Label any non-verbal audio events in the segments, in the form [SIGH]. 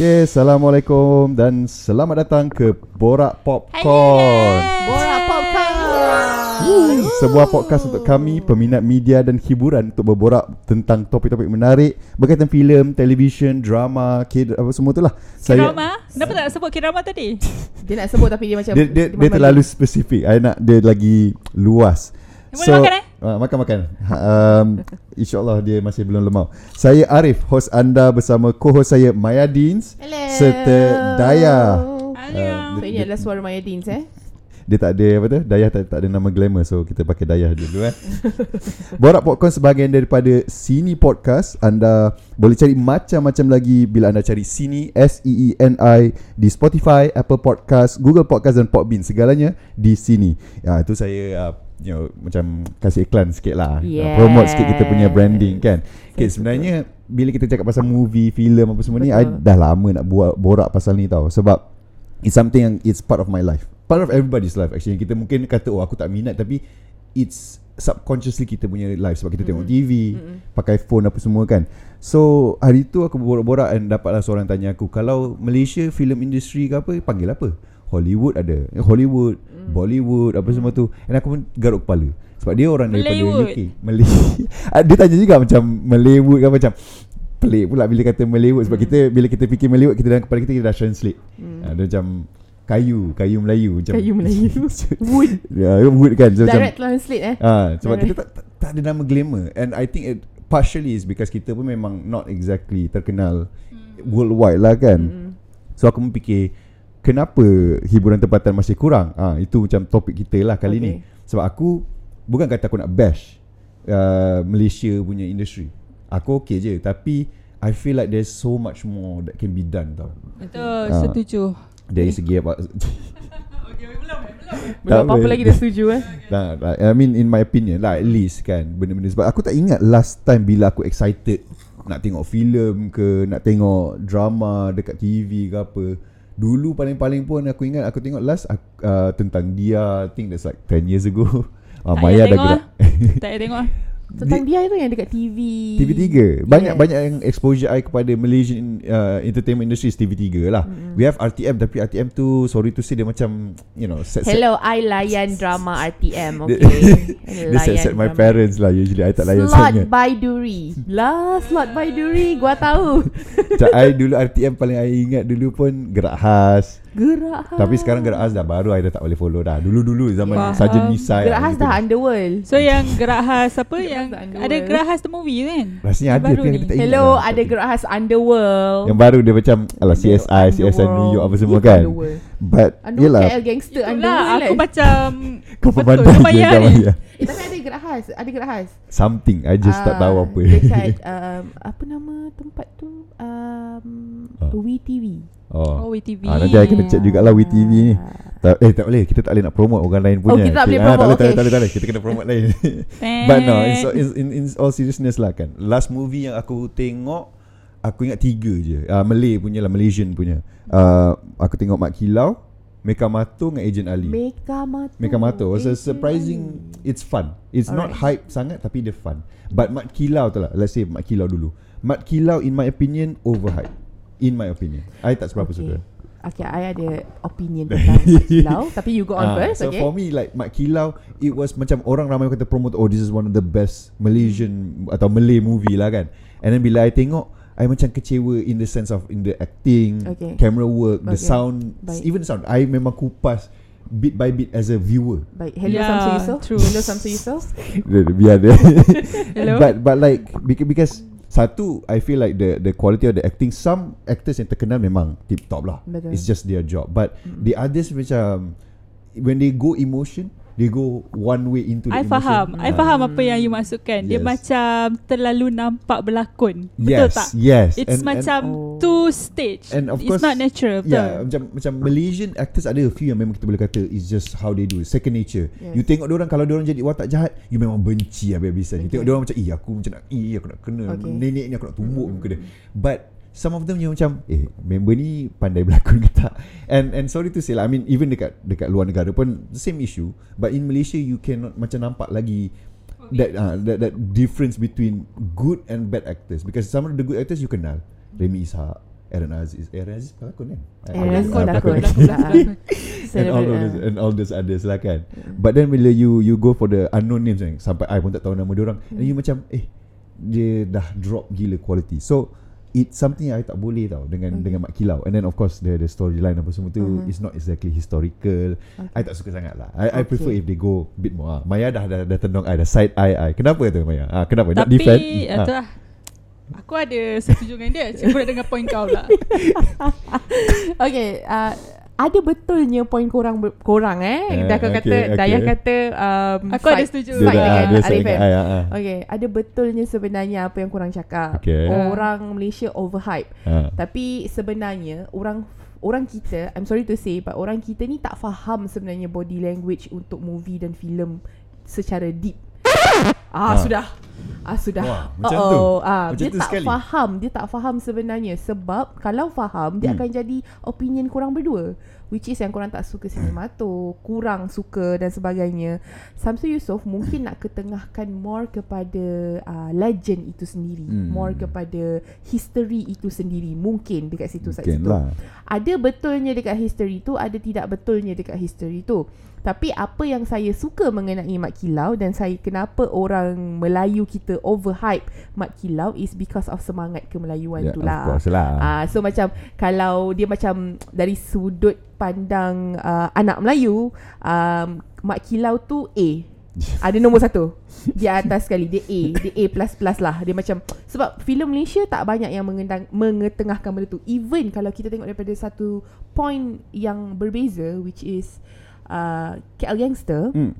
Okay, Assalamualaikum dan selamat datang ke Borak Popcorn. Borak Popcorn. Sebuah podcast untuk kami peminat media dan hiburan untuk berborak tentang topik-topik menarik berkaitan filem, televisyen, drama, kid, apa semua tu lah. Kirama? Kenapa tak sebut Kirama tadi? [LAUGHS] Dia nak sebut tapi dia macam dia, dia, dia terlalu spesifik. I nak dia lagi luas. Boleh makan, eh? Uh, makan makan. Ha, um, InsyaAllah dia masih belum lemau. Saya Arif, host anda bersama co-host saya Maya Deans Hello. serta Daya. Alia. So ini adalah suara Maya Deans eh. Dia tak ada apa tu Dayah tak, tak ada nama glamour So kita pakai Dayah dulu eh Borak Popcorn sebahagian daripada Sini Podcast Anda boleh cari macam-macam lagi Bila anda cari Sini S-E-E-N-I Di Spotify, Apple Podcast, Google Podcast dan Podbean Segalanya di sini ya, Itu saya uh, you know, Macam kasih iklan sikit lah. Yes. Promote sikit kita punya branding kan? Okay, Sebenarnya Bila kita cakap pasal movie, filem apa semua ni I Betul. dah lama nak buat borak pasal ni tau. Sebab It's something yang It's part of my life. Part of everybody's life actually. Kita mungkin kata Oh aku tak minat Tapi It's Subconsciously kita punya life. Sebab kita tengok TV Pakai phone apa semua kan? So Hari tu aku borak-borak And dapatlah seorang tanya aku Kalau Malaysia Film industry ke apa Panggil apa? Hollywood ada. Eh, Hollywood Bollywood Apa semua tu And aku pun garuk kepala Sebab dia orang daripada. UK Malay [LAUGHS] Ah, Dia tanya juga macam Malaywood apa, macam Pelik pula bila kata Malaywood Sebab kita Bila kita fikir Malaywood Kita dalam kepala kita Kita dah translate hmm. Dia macam Kayu Kayu Melayu macam Kayu Melayu. [LAUGHS] Wood. ya, Wood kan so, Direct translate eh. macam, ah, Sebab Direct. kita tak, tak, tak ada nama glamour And I think it Partially is because kita pun memang Not exactly terkenal Worldwide lah kan Mm-mm. So aku pun fikir Kenapa hiburan tempatan masih kurang ah, Itu macam topik kita lah kali Okay. ni Sebab aku Bukan kata aku nak bash uh, Malaysia punya industry Aku okay je Tapi I feel like there's so much more That can be done tau Betul, Ah. setuju. Dari segi apa [LAUGHS] Belum apa-apa boleh. lagi dah setuju eh. [LAUGHS] Nah, like, I mean in my opinion lah at least kan benda-benda sebab aku tak ingat last time bila aku excited nak tengok filem ke nak tengok drama dekat TV ke apa. Dulu paling-paling pun aku ingat aku tengok last uh, tentang dia I think that's like 10 years ago. Uh, [LAUGHS] Tak Maya dah gerak. Tak payah tengok. [LAUGHS] Tentang dia itu yang dekat TV. TV3 Banyak Yes. banyak yang exposure I kepada Malaysian uh, entertainment industry is TV3 lah mm-hmm. We have RTM Tapi RTM tu Sorry to say dia macam You know set, set, Hello, I layan drama RTM. Dia- [LAUGHS] Okay. Dia set, set my parents lah Usually I tak layan Slot sangat by Duri. Lah, slot by Duri. Gua tahu. Macam I [LAUGHS] dulu RTM paling I ingat dulu pun Gerak Khas Gerak khas. Tapi sekarang Gerak Khas dah baru I dah tak boleh follow dah Dulu-dulu zaman Faham. Sarjan Misai Gerak khas dah underworld. So yang gerak khas apa yang Gerak khas ada gerak khas the movie kan? Rasanya ada tapi yang kita tak ingat Hello, lah. ada Tapi gerak khas underworld. Yang baru dia macam Alah CSI CSI. New York apa semua Itu kan Underworld. But Underworld Yelah KL gangster underworld aku kan. macam Kau betul, bayar kau ni. bayar. Eh tapi ada gerak khas, ada gerak khas. Something I just tak Ah, tahu apa Dekat [LAUGHS] um, apa nama tempat tu? Um, Ah. WeTV. Oh. Oh WeTV. Ah, nanti I kena check jugalah WeTV ni. Tak, eh tak boleh. Kita tak boleh nak promote orang lain punya. Oh, kita tak boleh Ah, promote, boleh, tak, okay. boleh, tak boleh tak boleh. Kita kena promote lain. [LAUGHS] But no in, in, in, all seriousness lah kan. Last movie yang aku tengok Aku ingat tiga je. Uh, Malay punya lah Malaysian punya. Uh, Aku tengok Mak Kilau Meka Mato dengan Agent Ali. Meka Mato. Meka Mato was a surprising It's fun. It's not Alright. hype sangat Tapi dia fun. But Mat Kilau tu lah. Let's say Mat Kilau dulu. Mat Kilau in my opinion Overhype In my opinion I tak seberapa Okay. suka Okay, I ada opinion [LAUGHS] tentang Mat Kilau [LAUGHS] Tapi you go on Ah, first, so okay? for me like Mat Kilau It was macam Orang ramai kata promote Oh this is one of the best Malaysian Atau Malay movie lah kan And then bila I tengok I macam kecewa In the sense of In the acting Okay. Camera work The Okay. sound Baik. Even the sound I memang kupas Bit by bit as a viewer Baik, hello Yeah, Samsu Yusof true. Hello Samsu Yusof [LAUGHS] Biar dia Hello. But but like Because, because satu I feel like the the quality of the acting Some actors yang terkenal Memang tip top lah Betul. It's just their job But the others macam When they go emotion They go one way into the I emotion faham. I Ah. faham apa yang you maksudkan. Dia Yes. macam terlalu nampak berlakon. Yes, Betul tak? yes. It's And- and- macam Oh. too stage. And of It's course not natural. Betul. Yeah, macam macam Malaysian actors ada a few yang memang kita boleh kata is just how they do, second nature. Yes. You tengok orang kalau orang jadi watak jahat, you memang benci habis-habisan. You Okay. tengok orang macam, "Eh, aku macam nak eh, aku nak kena Okay. nenek ni aku nak tumbuk muka dia." But some of them yang macam eh member ni pandai [LAUGHS] berlakon ke tak? And and sorry to say lah I mean even dekat dekat luar negara pun the same issue. But in Malaysia you cannot macam nampak lagi that uh, that that difference between good and bad actors. Because some of the good actors you kenal Remy Ishak Aaron Aziz. Aaron Aziz pelakon kan? Aaron Aziz Ah, pelakon. [LAUGHS] and all those ah. and all those others lah kan. But then bila you you go for the unknown names kan, sampai I pun tak tahu nama dia orang, and you macam eh dia dah drop gila quality. So it's something I tak boleh tau dengan Okay. dengan Mak Kilau. And then of course the the storyline apa semua tu Mhm. is not exactly historical. Okay. I tak suka sangat lah. I, I Okay. prefer if they go bit more. Ah, Maya dah dah, dah tendang I dah side eye I. Kenapa tu Maya? Ah kenapa? Tapi defend? uh, Ah. lah. Aku ada setuju dengan dia. Cuma nak dengar point kau lah. [LAUGHS] Okay uh, Ada betulnya Poin korang Korang eh Eh, Dah kau okay, kata okay. Dayah kata um, Aku ada fight- setuju. Dia Fight dah, dengan dia Arif kan? ah, ah. Okay Ada betulnya sebenarnya Apa yang korang cakap Okay. Orang Malaysia overhype Ah. Tapi sebenarnya Orang Orang kita I'm sorry to say But orang kita ni tak faham Sebenarnya body language Untuk movie dan filem Secara deep [LAUGHS] Ah, Ah. sudah Ah sudah. Wah, macam Uh-oh. tu. Ah, Macam dia tu tak sekali. faham, dia tak faham sebenarnya sebab kalau faham dia Hmm. akan jadi opinion korang berdua. Which is yang korang tak suka sinemato, kurang suka dan sebagainya. Samsu Yusof mungkin nak ketengahkan more kepada uh, legend itu sendiri, Hmm. more kepada history itu sendiri. Mungkin dekat situ kat Mungkin situ. lah. Ada betulnya dekat history tu, ada tidak betulnya dekat history tu. Tapi apa yang saya suka mengenai Mat Kilau dan saya kenapa orang Melayu kita overhype Mat Kilau is because of semangat kemelayuan Yeah, tu of lah. course lah. Ah, so macam kalau dia macam dari sudut pandang uh, anak Melayu, um, Mat Kilau tu A. Ada nombor satu Di atas sekali Dia A Dia A plus plus lah Dia macam Sebab filem Malaysia Tak banyak yang mengendang, Mengetengahkan benda tu Even kalau kita tengok Daripada satu Point yang berbeza Which is uh, KL Gangster. Hmm.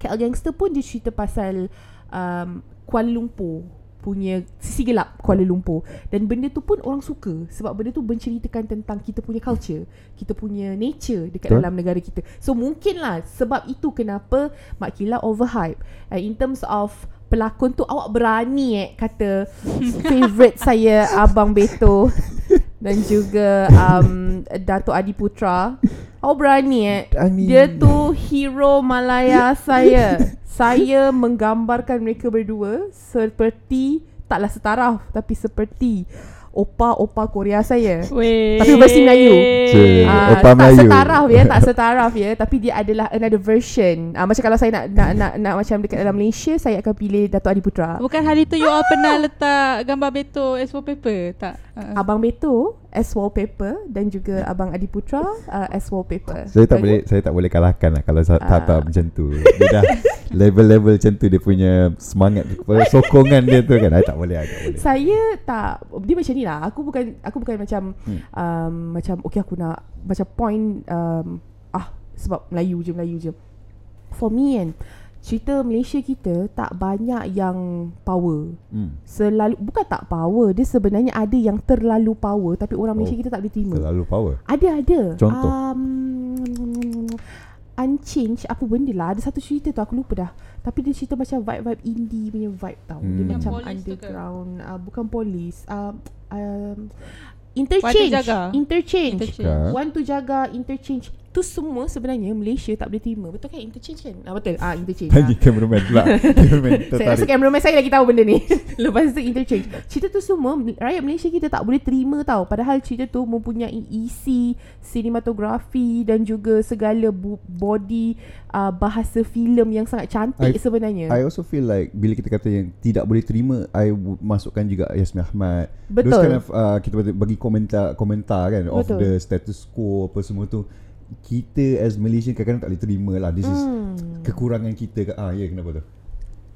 KL Gangster pun dia cerita pasal um, Kuala Lumpur punya sisi gelap Kuala Lumpur. Dan benda tu pun orang suka sebab benda tu menceritakan tentang kita punya culture kita punya nature dekat Betul. dalam negara kita. So mungkin lah sebab itu kenapa Mak Kila overhype. Uh, in terms of pelakon tu awak berani eh kata [LAUGHS] favourite saya Abang Beto [LAUGHS] dan juga um, Dato' Adi Putra. Awak berani eh? I mean, dia tu hero Malaya saya. Saya menggambarkan mereka berdua seperti taklah setaraf tapi seperti opa-opa Korea saya. Weh. Tapi versi Melayu. Cik, Ah, opa tak Melayu. setaraf ya, tak [LAUGHS] setaraf ya, tapi dia adalah another version. Ah macam kalau saya nak nak nak, nak macam dekat dalam Malaysia, saya akan pilih Dato' Adi Putra. Bukan hari tu you all pernah letak gambar Beto as wallpaper tak? Uh, Abang Beto as wallpaper dan juga Abang Adi Putra uh, as wallpaper. Saya tak boleh saya tak boleh kalahkan lah kalau sa- tak tak Ah. macam tu. Dia dah [LAUGHS] level-level macam tu dia punya semangat sokongan dia tu kan. I tak boleh, I tak boleh. Saya tak Dia macam ni lah Aku bukan Aku bukan macam Hmm. um, Macam Okay aku nak Macam point um, Ah Sebab Melayu je Melayu je For me kan Cerita Malaysia kita Tak banyak yang Power Hmm. Selalu Bukan tak power Dia sebenarnya ada yang terlalu power Tapi orang Malaysia Oh, kita tak boleh terima Terlalu power. Ada ada Contoh? um, Unchanged Apa benda lah Ada satu cerita tu Aku lupa dah Tapi dia cerita macam Vibe-vibe indie punya vibe tau Dia Hmm. macam Yang ke? underground uh, Bukan polis um, um, One Interchange to jaga. Interchange Interchange. One to jaga Interchange Tu semua sebenarnya Malaysia tak boleh terima. Betul kan? Interchange kan? Ah, Betul. Ah, interchange. Tanya cameraman pula. [LAUGHS] cameraman saya rasa cameraman saya lagi tahu benda ni. [LAUGHS] Lepas tu interchange. Cerita tu semua Rakyat Malaysia kita tak boleh terima tau. Padahal cerita tu mempunyai isi Sinematografi Dan juga segala bu- body uh, Bahasa filem yang sangat cantik I- sebenarnya. I also feel like bila kita kata yang tidak boleh terima, I would masukkan juga Yasmin Ahmad. Betul. Those kind of uh, kita bagi komentar komentar kan of Betul. the status quo apa semua tu. Kita as Malaysian kadang-kadang tak boleh terima lah. This is hmm. kekurangan kita ke ah ya yeah, kenapa tu?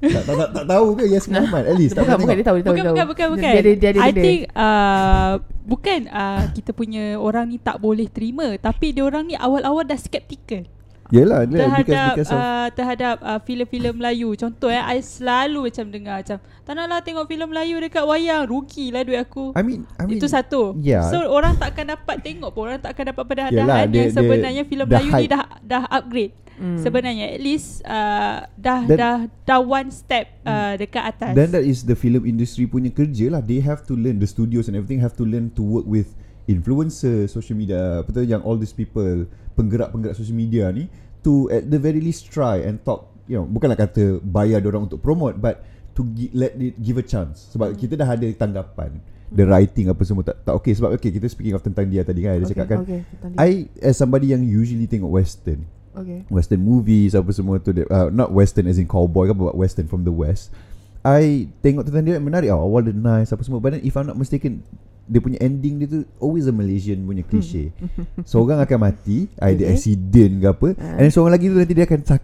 tak, tak, tak, tak tahu ke Yasmin Ahmad at least tak Bukan, bukan, dia tahu, dia tahu, bukan, dia tahu. bukan, bukan, bukan. Dia, dia, dia, ada I benda. think uh, bukan uh, kita punya orang ni tak boleh terima, tapi dia orang ni awal-awal dah skeptical Yelah because, terhadap because of uh, terhadap uh, filem-filem Melayu. Contoh eh, I selalu macam dengar macam tak naklah tengok filem Melayu dekat wayang, rugilah duit aku. I mean, I mean Itu satu. yeah. So orang takkan dapat tengok pun orang takkan dapat Yelah, pendahan dia- yang dia- sebenarnya filem the Melayu ni hype. dah dah upgrade. Hmm. Sebenarnya at least uh, dah Dan- dah dah one step uh, dekat atas. Then that is the film industry punya kerja lah. They have to learn the studios and everything have to learn to work with influencer, social media, apa tu yang all these people penggerak-penggerak social media ni to at the very least try and talk, you know, bukanlah kata bayar orang untuk promote but to gi- let it give a chance. Sebab kita dah ada tanggapan The writing apa semua tak tak okay. Sebab okay kita speaking of tentang dia tadi kan dia Okay, cakap kan okay, dia. I as somebody yang usually tengok western Okay. western movies apa semua tu dia- uh, not western as in cowboy ke but western from the west I tengok tentang dia menarik. Oh, awal dia nice apa semua. But then if I'm not mistaken dia punya ending dia tu always a Malaysian punya cliche [LAUGHS] seorang akan mati either Okay. accident ke apa Ah. and then seorang lagi tu nanti dia akan sak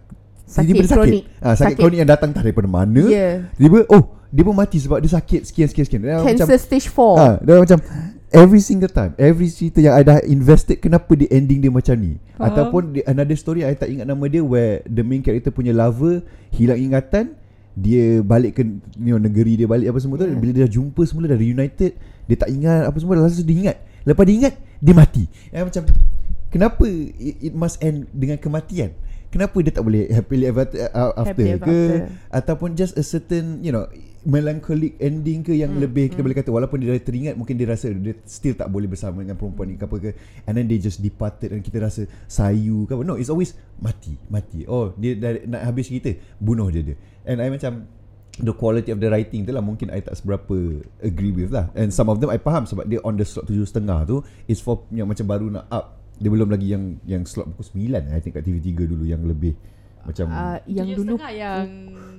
Sakit dia boleh kronik. sakit. Ah, sakit, Sakit. kronik yang datang tak daripada mana Yeah. dia pun oh dia pun mati sebab dia sakit sekian sekian sekian dia Cancer stage 4. Ah, dia macam every single time, every cerita yang I dah invested kenapa dia ending dia macam ni? Faham. Ataupun another story I tak ingat nama dia where the main character punya lover hilang ingatan, dia balik ke you know, negeri dia balik apa semua tu Yeah. bila dia dah jumpa semula dah reunited, dia tak ingat apa semua lalu dia ingat. Lepas dia ingat, dia mati. Yang macam kenapa it, it must end dengan kematian? Kenapa dia tak boleh happily ever after, uh, after Happily ever ke after. ataupun just a certain you know melancholic ending ke yang Hmm, lebih kita boleh kata walaupun dia dah teringat mungkin dia rasa dia still tak boleh bersama dengan perempuan ni ke apa ke and then they just departed dan kita rasa sayu ke apa no it's always mati mati oh dia dah nak habis cerita bunuh je dia and I macam the quality of the writing tu lah mungkin I tak seberapa agree with lah and some of them I faham sebab dia on the slot 7.30 tu is for yang macam baru nak up dia belum lagi yang yang slot pukul 9 I think kat TV3 dulu yang lebih macam Uh, yang Tujuh dulu setengah yang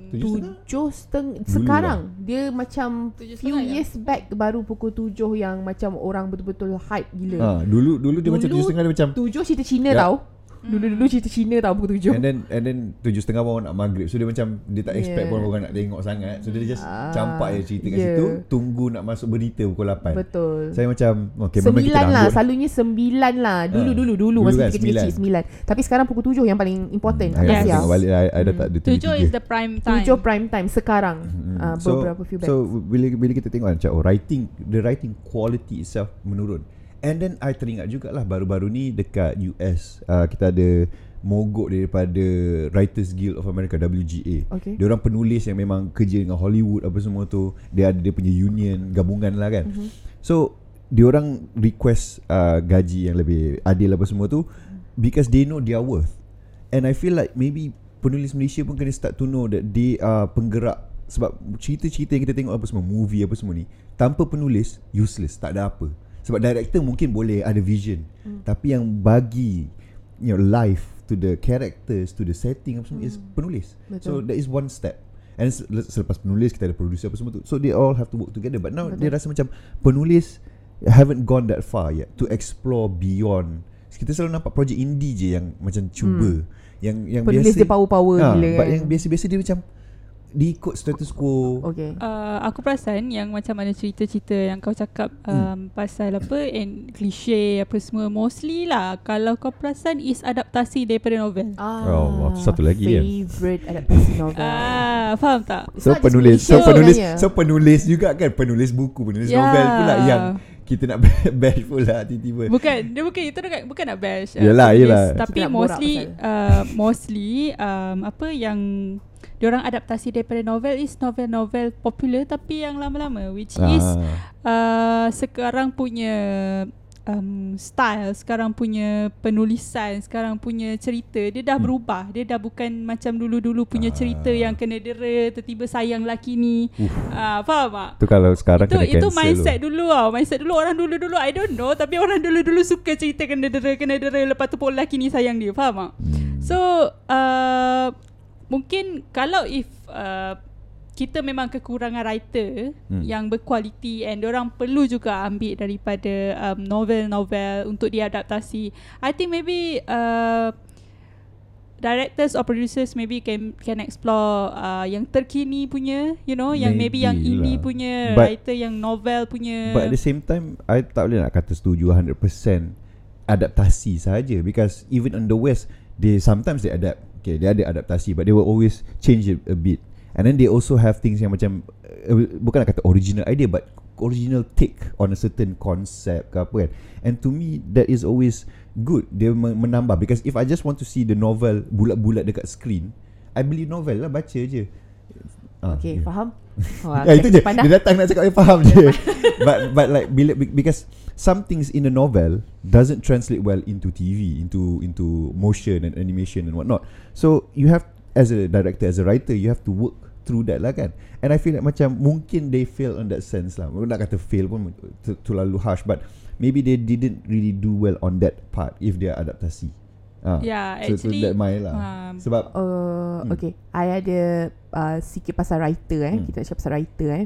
Tujuh setengah? tujuh setengah Dulu sekarang dia macam Tujuh few setengah ya? years back baru pukul tujuh yang macam orang betul-betul hype gila. ha, dulu dulu dia macam Dulu 7.30 dia macam Tujuh cerita Cina Ya. tau. Dulu-dulu cerita Cina tau pukul tujuh. And then and then tujuh setengah pun orang nak maghrib So dia macam Dia tak expect Yeah. pun orang nak tengok sangat So dia just Ah, campak je cerita kat yeah. situ Tunggu nak masuk berita pukul 8 Betul. Saya macam Okay memang kita Sembilan dah lah. Selalunya sembilan lah Dulu Ah. dulu dulu Dulu Masa kan, kita kecil-kecil sembilan Tapi sekarang pukul tujuh Yang paling important Hmm, Yes. tengok balik I, I dah tak ada Tujuh TV3. is the prime time Tujuh prime time Sekarang Hmm. uh, so, Beberapa few back so bila bila kita tengok macam oh, writing the writing quality itself menurun. And then I teringat jugalah baru-baru ni dekat US uh, kita ada mogok daripada Writers Guild of America WGA. Okay. Dia orang penulis yang memang kerja dengan Hollywood apa semua tu. Dia ada dia punya union gabungan lah kan. Mhm. So dia orang request uh, gaji yang lebih adil apa semua tu because they know their worth. And I feel like maybe penulis Malaysia pun kena start to know that they are penggerak sebab cerita-cerita yang kita tengok apa semua movie apa semua ni tanpa penulis useless tak ada apa. Sebab director mungkin boleh ada vision Hmm. tapi yang bagi you know life to the characters to the setting apa semua is penulis. Hmm. Betul. So that is one step. And se- selepas penulis kita ada producer apa semua tu. So they all have to work together. But now Betul. dia rasa macam penulis haven't gone that far yet to explore beyond. Kita selalu nampak projek indie je yang macam cuba. Yang yang Penulis biasa dia power-power Ah, gila But kan yang biasa-biasa dia macam diikut status quo. Okay Uh, aku perasan yang macam mana cerita-cerita yang kau cakap um, pasal apa and cliche apa semua mostly lah kalau kau perasan is adaptasi daripada novel. Ah, Oh, satu lagi kan? Favorite adaptasi novel Ah, faham tak? So penulis So penulis sebenarnya. So penulis juga kan Penulis buku Penulis Ya. novel pula Yang kita nak [LAUGHS] bash pula Tiba-tiba Bukan dia bukan itu bukan bukan nak bash. uh, Yelah, penulis, yelah. Tapi mostly uh, mostly um, apa yang diorang adaptasi daripada novel is novel-novel popular tapi yang lama-lama which is ah. uh, sekarang punya um, style, sekarang punya penulisan, sekarang punya cerita dia dah Hmm. berubah. Dia dah bukan macam dulu-dulu punya cerita yang kena dera tiba-tiba sayang lelaki ni. Ah uh, faham tak? Tu kalau sekarang itu kena itu mindset tu. dulu tau Mindset dulu orang dulu-dulu I don't know Tapi orang dulu-dulu suka cerita Kena dera Kena dera Lepas tu pun lelaki ni sayang dia Faham tak? Hmm. So uh, Mungkin Kalau if uh, Kita memang kekurangan writer Hmm. Yang berkualiti And orang perlu juga Ambil daripada um, Novel-novel Untuk diadaptasi I think maybe uh, Directors or producers maybe can can explore uh, yang terkini punya, you know, yang maybe, yang Maybe indie lah. punya But- writer yang novel punya. But at the same time I tak boleh nak kata setuju 100% Adaptasi saja Because even on the West They sometimes they adapt Okay they ada adaptasi But they will always change it a bit. And then they also have things yang macam uh, Bukan nak kata original idea But original take On a certain concept ke apa kan. And to me That is always good. Dia men- menambah. Because if I just want to see the novel Bulat-bulat dekat screen I beli novel lah Baca je. Ah, Okay yeah. faham? [LAUGHS] Wah, Ya itu je. pandang. Dia datang nak cakap Dia faham je. But but like bila, be- Because Some things in a novel Doesn't translate well Into TV Into into motion And animation and whatnot So you have As a director As a writer You have to work through that lah kan and I feel like macam mungkin they fail on that sense lah nak kata fail pun ter- terlalu harsh but maybe they didn't really do well on that part if they are adaptasi ah Yeah, so, actually, so that my lah um, sebab Uh, Hmm. Okay I ada uh, Sikit pasal writer eh. Hmm. Kita nak cakap pasal writer eh.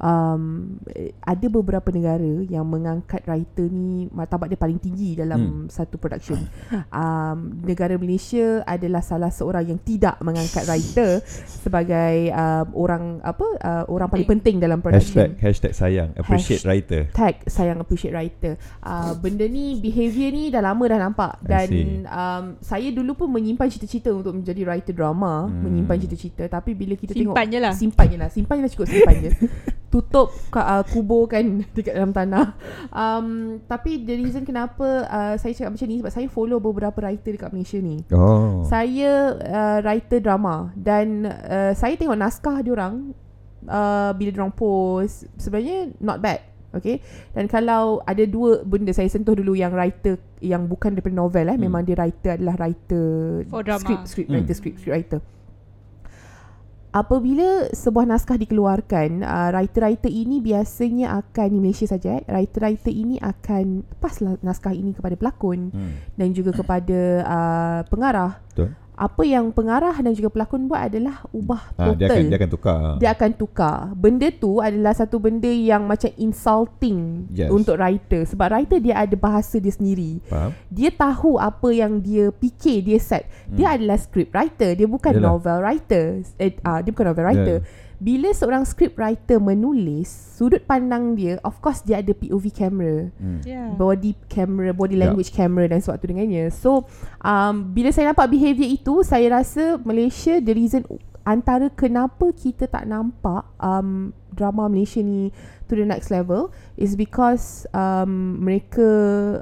Um, Ada beberapa negara Yang mengangkat writer ni Martabat dia paling tinggi Dalam Hmm. satu production um, Negara Malaysia Adalah salah seorang Yang tidak mengangkat writer Sebagai um, Orang Apa uh, Orang paling penting dalam production hashtag hashtag sayang appreciate writer tag sayang appreciate writer. Uh, benda ni behavior ni dah lama dah nampak dan um, saya dulu pun menyimpan cita-cita untuk menjadi writer drama, Hmm. hmm. menyimpan cita-cita tapi bila kita Simpan tengok je lah. simpan je lah, simpan je lah cukup simpan je. [LAUGHS] Tutup uh, kuburkan [LAUGHS] dekat dalam tanah. Um, tapi the reason kenapa uh, saya cakap macam ni sebab saya follow beberapa writer dekat Malaysia ni. oh Saya uh, writer drama dan uh, saya tengok naskah dia orang uh, bila dia orang post sebenarnya not bad. Okay Dan kalau ada dua benda Saya sentuh dulu yang writer Yang bukan daripada novel eh Hmm. Memang dia writer adalah writer For drama. Script, script Hmm. writer, script, script writer Apabila sebuah naskah dikeluarkan uh, Writer-writer ini biasanya akan Di Malaysia saja eh Writer-writer ini akan Paslah naskah ini kepada pelakon hmm. Dan juga kepada uh, pengarah betul Apa yang pengarah dan juga pelakon buat adalah Ubah ah, total dia akan dia akan tukar dia akan tukar. Benda tu adalah satu benda yang macam insulting Yes. untuk writer sebab writer dia ada bahasa dia sendiri. faham Dia tahu apa yang dia fikir, dia set. Dia adalah script writer, dia bukan Hmm. Yalah. novel writer. Eh, uh, dia bukan novel writer. Bila seorang script writer menulis, sudut pandang dia, of course dia ada POV camera hmm. Yeah. body camera, body Ya. language camera dan sebagainya dengannya. So, um, bila saya nampak behavior itu, saya rasa Malaysia the reason antara kenapa kita tak nampak um, drama Malaysia ni to the next level is because um, mereka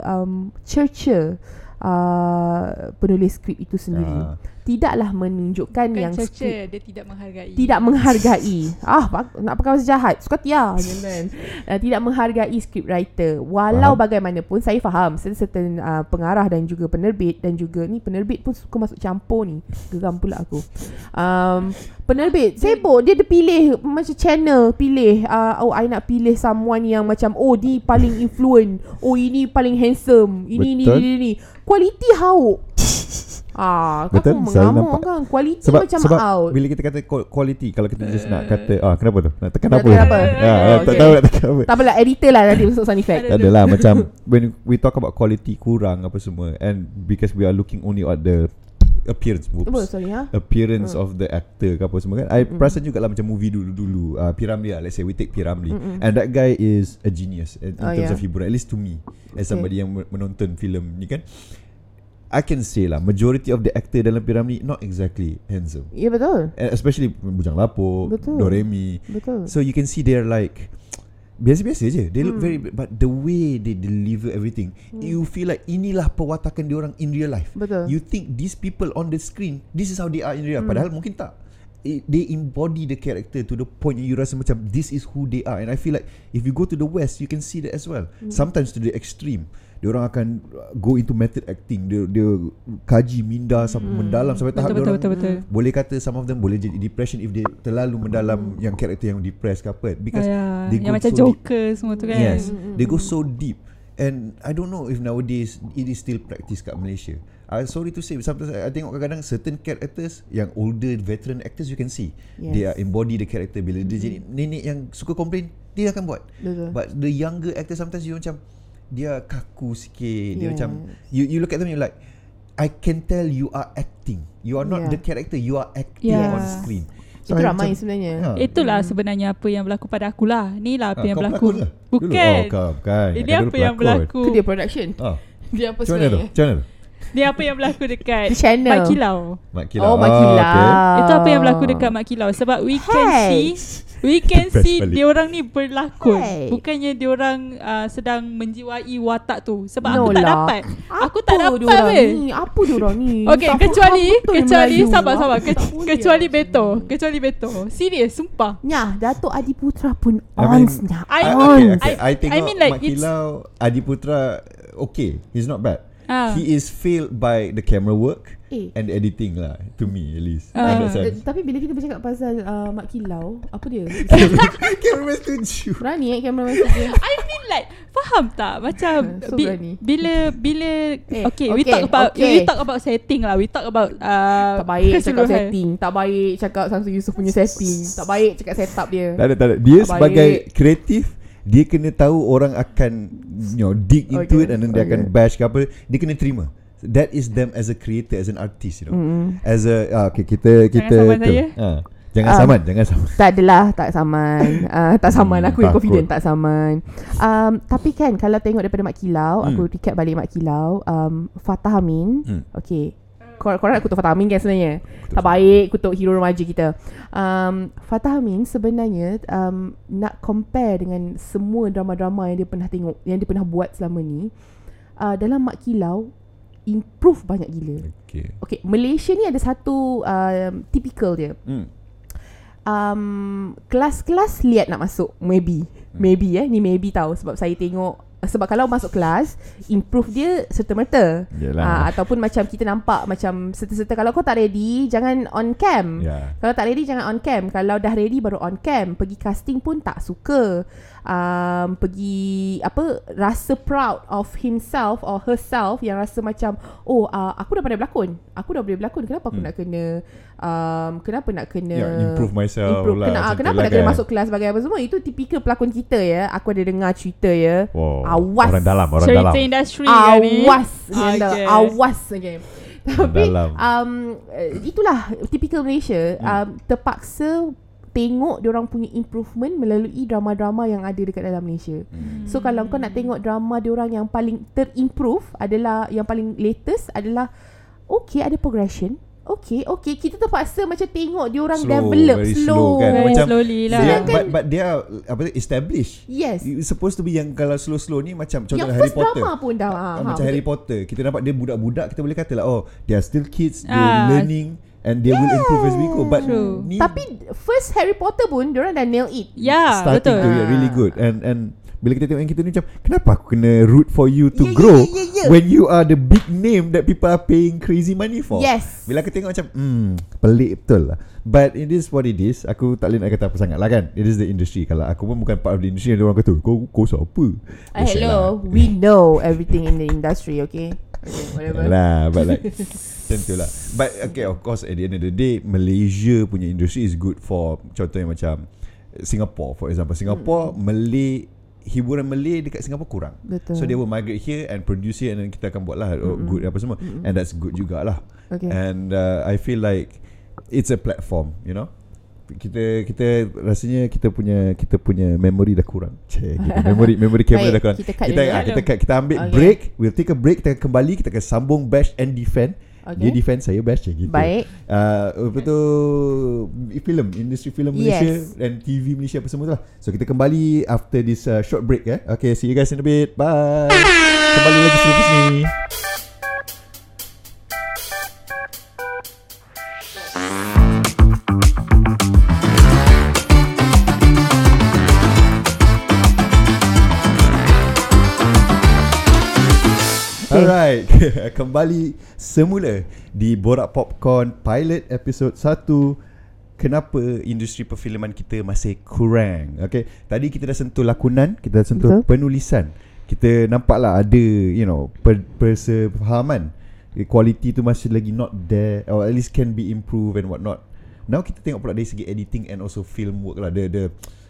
um, cerca uh, penulis skrip itu sendiri. Ah. Tidaklah menunjukkan Bukan yang cerca, skrip dia tidak menghargai. tidak menghargai. Ah nak pakai bahasa jahat. Suka tia uh, [LAUGHS] tidak menghargai script writer walau Faham. bagaimanapun saya faham certain, uh, pengarah dan juga penerbit dan juga ni penerbit pun suka masuk campur ni. Geram pula aku. Um, penerbit sibuk. Dia ada pilih macam channel pilih uh, oh I nak pilih someone yang macam oh ni paling influent. Oh ini paling handsome. Ini ni Betul. ni ni quality hauk [LAUGHS] Ah, Betul, kau selalu mengamuk nampak. kan? Quality sebab macam sebab out bila kita kata qual- quality kalau kita just nak kata ah kenapa tu? Nak tekan Nak apa? ya Oh, [LAUGHS] tak tahu nak tekan apa. Tak apalah editor lah nanti masuk sound effect. [LAUGHS] Tak adalah macam when we talk about quality kurang apa semua and because we are looking only at the appearance Apa whoops sorry ha? appearance Hmm. of the actor ke apa semua kan I perasan juga lah macam movie dulu-dulu uh, Piramli lah let's say we take Piramli and that guy is a genius in, in Oh, terms yeah. of hiburan at least to me as Okay. somebody yang men- menonton filem ni kan I can say lah majority of the actor dalam Piramli not exactly handsome. Ya betul. And especially Bujang Lapuk Betul. Doremi. Betul. So you can see they're like Biasa-biasa je. They look Hmm. very But the way they deliver everything You feel like Inilah perwatakan diorang in real life. Betul. You think these people on the screen This is how they are in real life. Hmm. Padahal mungkin tak. It, they embody the character to the point you rasa macam this is who they are. And I feel like if you go to the west you can see that as well. Hmm. sometimes to the extreme dia orang akan uh, go into method acting dia dia kaji minda sampai mendalam sampai tahap Betul, dia betul, orang betul, betul. boleh kata some of them boleh jadi depression if they terlalu mendalam yang karakter yang depressed ke apa because Ah, they yang go macam so deep. Joker semua tu kan. Yes, they go so deep, and I don't know if nowadays it is still practice kat Malaysia. I sorry to say, sometimes I, tengok kadang-kadang certain characters yang older veteran actors you can see Yes. they are embody the character. Bila dia jadi nenek yang suka complain, dia akan buat. Betul But the younger actors sometimes you macam dia kaku sikit. Dia Yes. macam you you look at them you like I can tell you are acting. You are not Yeah. the character. You are acting Yeah. on screen. Itu I ramai macam- sebenarnya Ha. Itulah sebenarnya apa yang berlaku pada aku lah. Ni lah apa Ah, yang berlaku. Bukan. Oh, kau bukan. Ini apa yang berlaku. Itu dia production Ah, Dia apa macam mana tu? sebenarnya Macam mana tu? Ni apa yang berlaku dekat Di channel. Mak Kilau. Mak Kilau. Oh Mak Ah, Kilau okay. Itu apa yang berlaku dekat Mak Kilau sebab we can Hey. see we can see balik. dia orang ni berlakon. Hey. Bukannya dia orang uh, sedang menjiwai watak tu sebab No aku tak lah. dapat. Aku tak Apa dapat diorang weh. ni? Apa diorang ni [LAUGHS] Okay, Tak kecuali kecuali sabar sabar Ke, kecuali Beto, kecuali Beto. Serius, sumpah. Nyah Datuk Adi Putra pun I mean, ons I- I, okay, okay. I- I, tengok I mean like Mak Kilau Adi Putra Okay He's not bad Ah. He is failed by the camera work A. And the editing lah To me at least Ah. uh, Eh, tapi bila kita bercakap pasal uh, Mak Kilau Apa dia? [LAUGHS] Cameraman setuju Berani eh kameraman saja [LAUGHS] I feel like Faham tak Macam [LAUGHS] So bi- berani. Bila Bila Eh, okay, we okay, talk about okay. We talk about setting lah We talk about uh, Tak baik cakap setting Tak baik cakap Samsul Yusof punya setting Tak baik cakap setup dia Tak ada tak ada Dia Tak sebagai baik. kreatif Dia kena tahu orang akan You know Dig into Okay, it And then dia okay. akan bash ke apa Dia kena terima That is them as a creator As an artist you know Mm. As a ah, Okay kita kita saman tu. saya. Ah, Jangan Ah. saman Jangan saman Tak adalah Tak saman uh, [LAUGHS] Tak saman Hmm, Aku yang confident Tak saman um, Tapi kan Kalau tengok daripada Mak Kilau Hmm. Aku recap balik Mak Kilau um, Fatah Amin Hmm. Okay Korang nak kutuk Fatah Amin kan sebenarnya? Tak baik kutuk hero remaja kita. Um, Fatah Amin sebenarnya um, Nak compare dengan Semua drama-drama yang dia pernah tengok Yang dia pernah buat selama ni uh, Dalam Mak Kilau Improve banyak gila. Okay Okay Malaysia ni ada satu um, Typical dia. Hmm. um, kelas-kelas lihat nak masuk maybe. Maybe eh. Ni maybe tahu sebab saya tengok sebab kalau masuk kelas improve dia serta-merta. Uh, ataupun macam kita nampak macam serta-serta kalau kau tak ready jangan on cam. Ya. Kalau tak ready jangan on cam. Kalau dah ready baru on cam. Pergi casting pun tak suka um, Pergi Apa Rasa proud of himself Or herself Yang rasa macam Oh uh, aku dah pandai berlakon Aku dah boleh berlakon Kenapa aku Hmm. nak kena um, Kenapa nak kena Ya, improve myself improve, lah, kena, ah, Kenapa lah nak kena kan. masuk kelas Bagi apa semua Itu tipikal pelakon kita ya Aku ada dengar cerita ya Wow Awas. Orang dalam Orang Cerita dalam industri kan ni Awas Nanda, Okay. Awas okay. Tapi Dalam. um, uh, Itulah Typical Malaysia Hmm. um, Terpaksa Tengok orang punya improvement Melalui drama-drama Yang ada dekat dalam Malaysia Hmm. So kalau kau nak tengok drama orang yang paling terimprove adalah yang paling latest adalah okay ada progression. Okay, okay kita terpaksa macam tengok orang Slow, develop very slow. slow kan. Very Macam- slowly lah Sedangkan- but, but they are Apa tu Established Yes. It's supposed to be yang Kalau slow-slow ni Macam contoh yang Harry first Potter drama pun dah. Ah, Ha, macam ha, Harry Potter Kita nampak dia budak-budak Kita boleh kata lah Oh they are still kids They Ah. learning And they will improve as we go But True. ni Tapi first Harry Potter pun Diorang dah nail it. Ya Starting betul to get really good And and bila kita tengok yang kita ni macam Kenapa aku kena root for you to Yeah, yeah, grow yeah, yeah, yeah. When you are the big name That people are paying crazy money for Yes. Bila aku tengok macam Hmm Pelik betul lah But it is what it is Aku tak boleh nak kata apa sangat lah kan It is the industry Kalau aku pun bukan part of the industry Yang orang kata Kau, kau siapa Uh, hello, lah. we know everything in the industry, okay? Okay, whatever. Lah, but like [LAUGHS] Macam tu lah But okay of course At the end of the day Malaysia punya industry is good for Contohnya macam Singapore for example Singapore Hmm. Malay Hiburan Malay dekat Singapore kurang Betul. So they will migrate here And produce here And then kita akan buat lah oh, Good apa semua And that's good jugalah Okay. And uh, I feel like It's a platform You know kita kita rasanya kita punya kita punya memory dah kurang. Cek, kita memory memory kamera Baik, dah kurang. kita cut kita, dulu. ah, kita cut, kita ambil Okay. break, we'll take a break, kita akan kembali, kita akan sambung bash and defend. Okay. Dia defend saya bash macam gitu. Baik. Uh, apa tu film, industri filem Malaysia Yes. dan TV Malaysia apa semua tu lah. So kita kembali after this uh, short break eh. Okay, see you guys in a bit. Bye. Kembali lagi selepas ni. Okay. Alright, [LAUGHS] kembali semula di Borak Popcorn Pilot episod 1 Kenapa industri perfilman kita masih kurang? Okay, tadi kita dah sentuh lakonan Kita dah sentuh Betul. penulisan. Kita nampaklah ada, you know, per, persefahaman. Quality tu masih lagi not there Or at least can be improved and what not Now kita tengok pula dari segi editing and also film work lah. The, the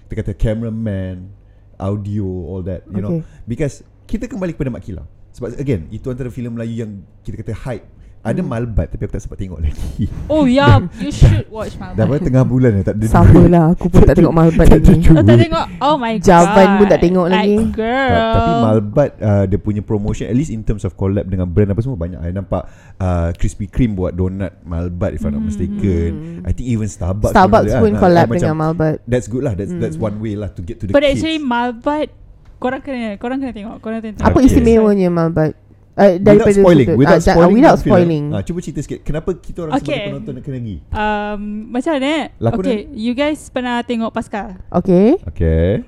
kita kata cameraman, audio, all that, you know. Okay. Because kita kembali kepada Mak Kilau Sebab again, itu antara filem Melayu yang kita kata hype. Ada Hmm. Malbat tapi aku tak sempat tengok lagi. [LAUGHS] Oh yeah You should watch Dah Malbat berapa? Tengah bulan dah tak ada Sama lah Aku pun tak tengok Malbat lagi. Oh tak tengok. Oh my [LAUGHS] god. Javan pun tak tengok lagi. Like girl. Ta- Tapi Malbat uh, Dia punya promotion At least in terms of collab Dengan brand apa semua Banyak. I nampak uh, Krispy Kreme buat donut Malbat If I'm not mistaken. I think even Starbucks Hmm. Starbucks ada pun kan. collab dengan Malbat. That's good lah. That's Hmm. that's one way lah To get to the But kids. actually Malbat Korang kena Korang kena tengok Korang kena tengok Apa Okay. istimewanya Malbat Uh, Without daripada spoiling sudut- Without ja- spoiling Without film. spoiling Ah, Cuba cerita sikit Kenapa kita orang Okay. sebagai penonton Nak kena pergi um, Macam mana eh? Lakonan. Okay You guys pernah tengok Pascal Okay Okay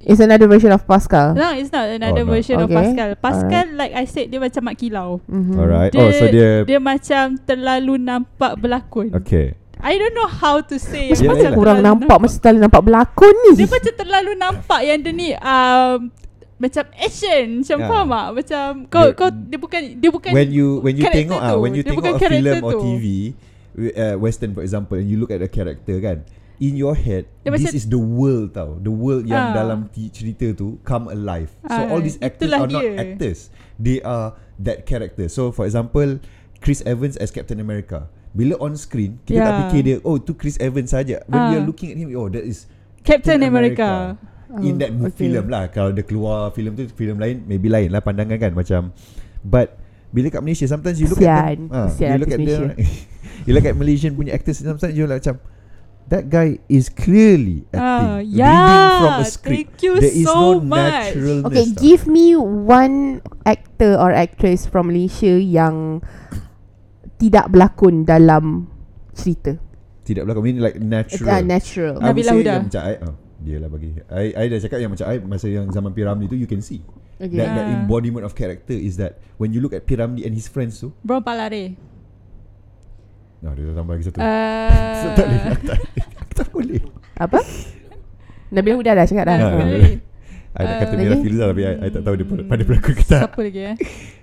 It's another version of Pascal. No, it's not another Oh, no. version of Okay. Pascal. Pascal, like I said, dia macam mak kilau. Mhm. Alright. Dia, oh, so dia, dia macam terlalu nampak berlakon. okay. I don't know how to say. Macam mana macam Kurang terlalu nampak macam terlalu nampak berlakon ni. Dia macam terlalu nampak yang dia ni um, macam action macam Ya. faham tak macam kau Dia- kau dia bukan dia bukan when you when you tengok ah tu. when you Dia tengok a film karakter or tu. TV uh, western for example and you look at the character kan in your head Dia this macam- is the world tau the world yang Ah. dalam ti- cerita tu come alive so Ah, all these actors are not dia. actors they are that character so for example Chris Evans as Captain America bila on screen kita tak Yeah. fikir dia oh tu Chris Evans saja when we Ah. are looking at him oh that is Captain America. in that Oh, okay. film lah kalau dia keluar film tu film lain maybe lain lah pandangan kan macam but bila kat Malaysia sometimes you look at them Kesian. ah, Kesian you look at artis the [LAUGHS] you look at Malaysian punya actors sometimes you like macam that guy is clearly Ah, acting yeah. reading from a script Thank you there is so no much. naturalness Okay, give me one actor or actress from Malaysia yang tidak berlakon dalam cerita. tidak berlakon I mean like Uh, natural natural. I Nabila Huda. yang macam I, oh, dia lah bagi I, I dah cakap yang macam I masa yang zaman Piramli tu you can see Okay. that, that Ah. embodiment of character is that when you look at Piramli and his friends tu Bro Palare. no, dia dah tambah lagi satu Uh, [LAUGHS] tak boleh tak [LAUGHS] tak boleh Apa? Nabila Huda dah cakap dah. Ah, Ah. Palare. I nak kata Uh, Mira lagi? Filza tapi I, I tak tahu dia pada, pada pelakon ke tak. Siapa lagi eh? [LAUGHS]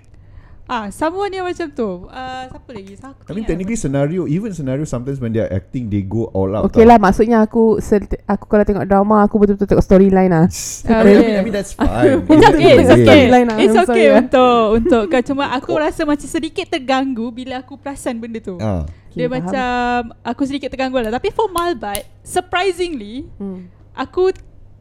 Ah, someone yang macam tu. Uh, siapa lagi? Siapa I mean technically scenario even scenario sometimes when they are acting they go all out. Okay lah maksudnya aku aku kalau tengok drama aku betul-betul tengok storyline lah. [LAUGHS] I mean, I mean, I mean that's fine. [LAUGHS] It's okay, it's It's okay. storyline lah, It's I'm okay sorry lah. untuk [LAUGHS] untuk kau cuma aku rasa macam sedikit terganggu bila aku perasan benda tu. Ah, Dia faham. macam aku sedikit terganggu lah. Tapi for Malbat, surprisingly Hmm. aku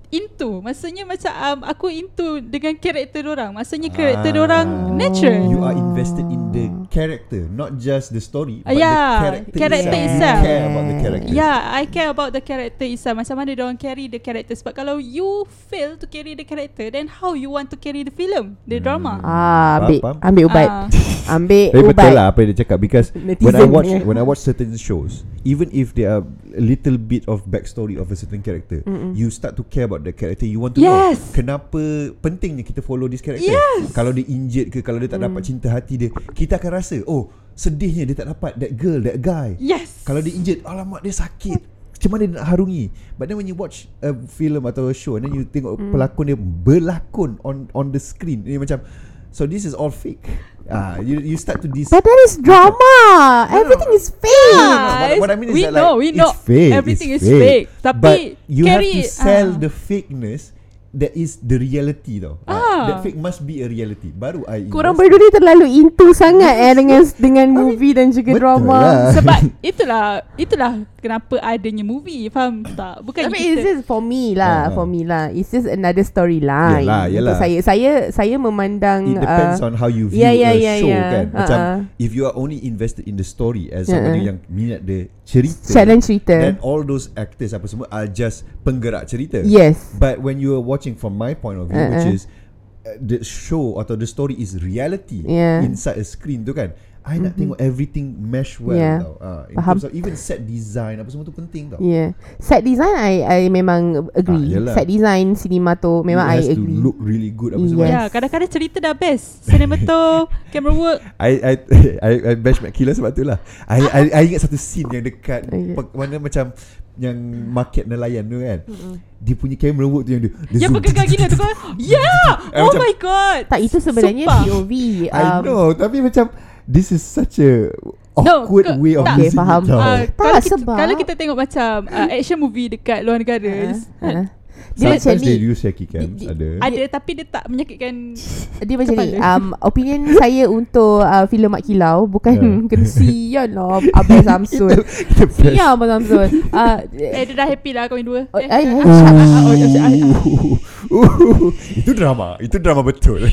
into. Maksudnya macam um, aku into dengan karakter orang. Maksudnya karakter Ah. orang natural. you are invested in the character, not just the story, but Yeah, the character, character itself. itself. You care about the character. Yeah, I care about the character itself. Macam mana dia orang carry the character. Sebab kalau you fail to carry the character, then how you want to carry the film, the drama? Ah, ambil Faham, faham. ambil ubat. Ah. Ambil Tapi ubat. betul lah apa yang dia cakap because when I Netizen watch punya. when I watch certain shows, even if there are a little bit of backstory of a certain character, Mm-mm. you start to care about the character. You want to Yes. know kenapa pentingnya kita follow this character. Yes. Kalau dia injured ke, kalau dia tak dapat Mm. cinta hati dia, kita akan rasa, oh sedihnya dia tak dapat that girl, that guy. Yes. Kalau dia injured, alamak dia sakit. Macam mana dia nak harungi But then when you watch a film atau a show And then you tengok Mm. pelakon dia berlakon on on the screen Ini macam So this is all fake Ah, you you start to dis But that is drama. Everything is fake. No. What, what I mean is we that know, like we know it's fake. everything it's is fake. Tapi but you have to sell ah. the fakeness that is the reality tau. Ah. that fake must be a reality. Baru I Korang berdua ni terlalu into sangat eh dengan dengan movie dan juga betul drama. lah. [LAUGHS] Sebab itulah itulah kenapa adanya movie. Faham tak? Bukan Tapi kita it's just for me lah, Ah, ah. for me lah. It's just another storyline. Yalah, yalah. Untuk saya, saya saya memandang It depends uh, on how you view yeah, yeah, a yeah, show yeah. kan. Macam Uh-uh. if you are only invested in the story as Uh-uh. somebody yang minat the cerita, challenge cerita. then all those actors apa semua are just penggerak cerita. Yes. But when you are watching from my point of view, Uh-uh. which is uh, the show atau the story is reality Yeah. inside a screen tu kan. I nak tengok everything mesh well Yeah. tau. Uh, in Faham. terms of even set design apa semua tu penting tau. Yeah. Set design I I memang agree. Ah. Set design cinema tu memang I It has to agree. look really good apa semua. Yes. Ya, kadang-kadang cerita dah best. Cinematography, [LAUGHS] camera work. I I [LAUGHS] I, I bash Mac Killer sebab tu lah. I, I I ingat satu scene yang dekat Okay. pe- mana macam yang market nelayan tu kan. Dia punya camera work tu yang dia, dia Yang zoom. pegang gini tu kan. [LAUGHS] Yeah! Eh, Oh macam- my god. Tak itu sebenarnya Sumpah. POV. I um, know tapi macam this is such a No, awkward ke- way of tak. Okay, using faham. it tau. Uh, Tak, kalau kita, sebab- kalau kita tengok macam uh, action movie dekat luar negara uh, uh. Dia Sometimes they actually use shaky cams di- ada. ada tapi dia tak menyakitkan dia macam ni um, Opinion [LAUGHS] saya untuk uh, filem Mak Kilau Bukan Yeah. [LAUGHS] kena sian lah Abang [LAUGHS] Samsul. Sian Abang Samsul uh, eh dia dah happy lah kahwin dua. Oh, eh, up. Ooh, itu drama, itu drama betul.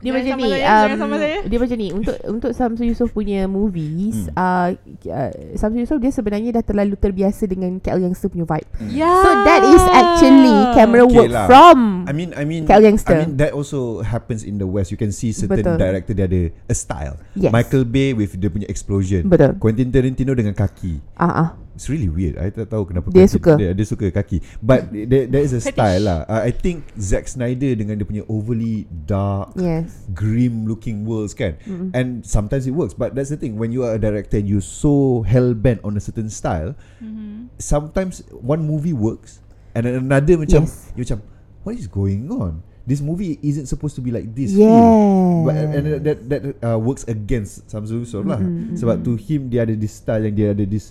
Dia Jangan macam ni saya, um, jangan sama saya. Dia macam ni Untuk untuk Samsul Yusof punya movies Hmm. uh, uh, Samsul Yusof dia sebenarnya Dah terlalu terbiasa Dengan KL Youngster punya vibe Ya. So that is actually Camera Okay work lah. from I mean, I mean, KL Youngster. I mean that also happens in the West. You can see certain Betul. director dia ada a style. Yes. Michael Bay with dia punya explosion. Betul Quentin Tarantino dengan kaki. Ah ah It's really weird. I tak tahu kenapa Dia kaki, suka. dia, dia suka kaki. But there, there is a [LAUGHS] style lah. Uh, I think Zack Snyder dengan dia punya overly dark, Yes. grim looking worlds kan. Mm-hmm. And sometimes it works. But that's the thing. When you are a director and you so hell bent on a certain style, Mm-hmm. sometimes one movie works and then another macam Yes. you macam what is going on? This movie isn't supposed to be like this. Yeah. But and that that, that uh, works against Samsung Yusuf lah. Mm-mm, Sebab to him dia ada this style yang dia ada this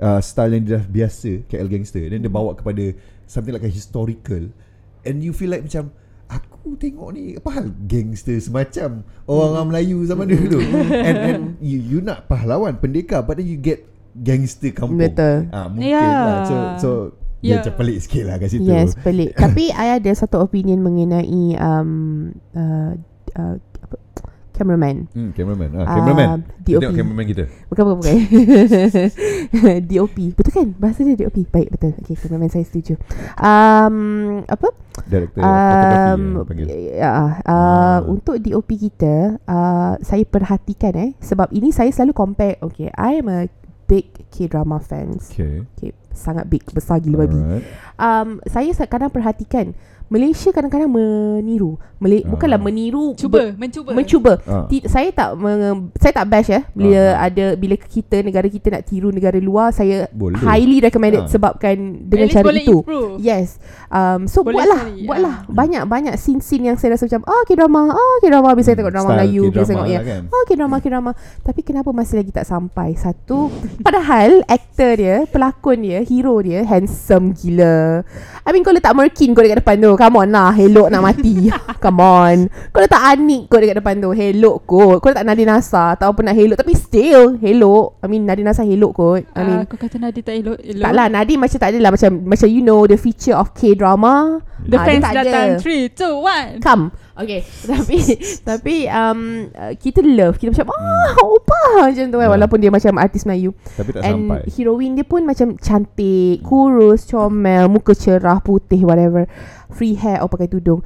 uh, style yang dia dah biasa KL gangster. Then dia bawa kepada something like a historical and you feel like macam aku tengok ni apa hal gangster semacam orang-orang Melayu zaman dulu [LAUGHS] and and you you nak pahlawan pendekar but then you get gangster kampung. Betul. Ah mungkin Yeah. lah. So so dia Yeah. macam pelik sikit lah kat situ. Yes, pelik. [LAUGHS] Tapi I ada satu opinion mengenai um, uh, uh, apa, cameraman. Hmm, cameraman. Ah, cameraman. Um, Kita DOP. Tengok cameraman kita. Bukan, bukan, bukan. [LAUGHS] DOP. Betul kan? Bahasa dia DOP. Baik, betul. Okay, cameraman saya setuju. Um, apa? Director Um, ya, uh, Ah. Untuk DOP kita, uh, saya perhatikan eh. Sebab ini saya selalu compare. Okay, I am a big K-drama fans. Okay. Okay, sangat big. Besar gila babi. Alright. um, saya kadang perhatikan Malaysia kadang-kadang meniru. Mala- Ah. Bukanlah meniru Cuba, ber- mencuba. mencuba. Ah. Ti- saya tak menge- saya tak bash ya bila Ah. ada bila kita negara kita nak tiru negara luar saya Boleh. highly recommended Ah. sebabkan At dengan least cara boleh itu. improve. Yes. Um, so Boleh buatlah, sekali, buatlah. ah. Banyak banyak scene-scene yang saya rasa macam ah K-drama, ah K-drama habis saya tengok drama Style Melayu, biasa tengok ya. lah kan. Oh K-drama K-drama Tapi kenapa masih lagi tak sampai? Satu Padahal Aktor dia Pelakon dia Hero dia Handsome gila. I mean kau letak Merkin kau dekat depan tu Come on lah Helok nak mati. [LAUGHS] Come on. Kau letak Anik kau dekat depan tu Helok kot. Kau letak Nadine Nasa Tak apa nak helok. Tapi still Helok. I mean Nadine Nasa helok kot. I mean Ah, kau kata Nadi tak elok, elok. tak lah Nadine macam tak adalah Macam macam you know The feature of K-drama The Ah, dia fans datang. 3, 2, 1 Come. Okay [LAUGHS] Tapi Tapi um, uh, Kita love. Kita macam Ah opa? Macam tu kan. Yeah. Walaupun dia macam artis Melayu. Tapi tak And sampai. heroine dia pun macam Cantik Kurus Comel Muka cerah Putih whatever. Free hair Or pakai tudung.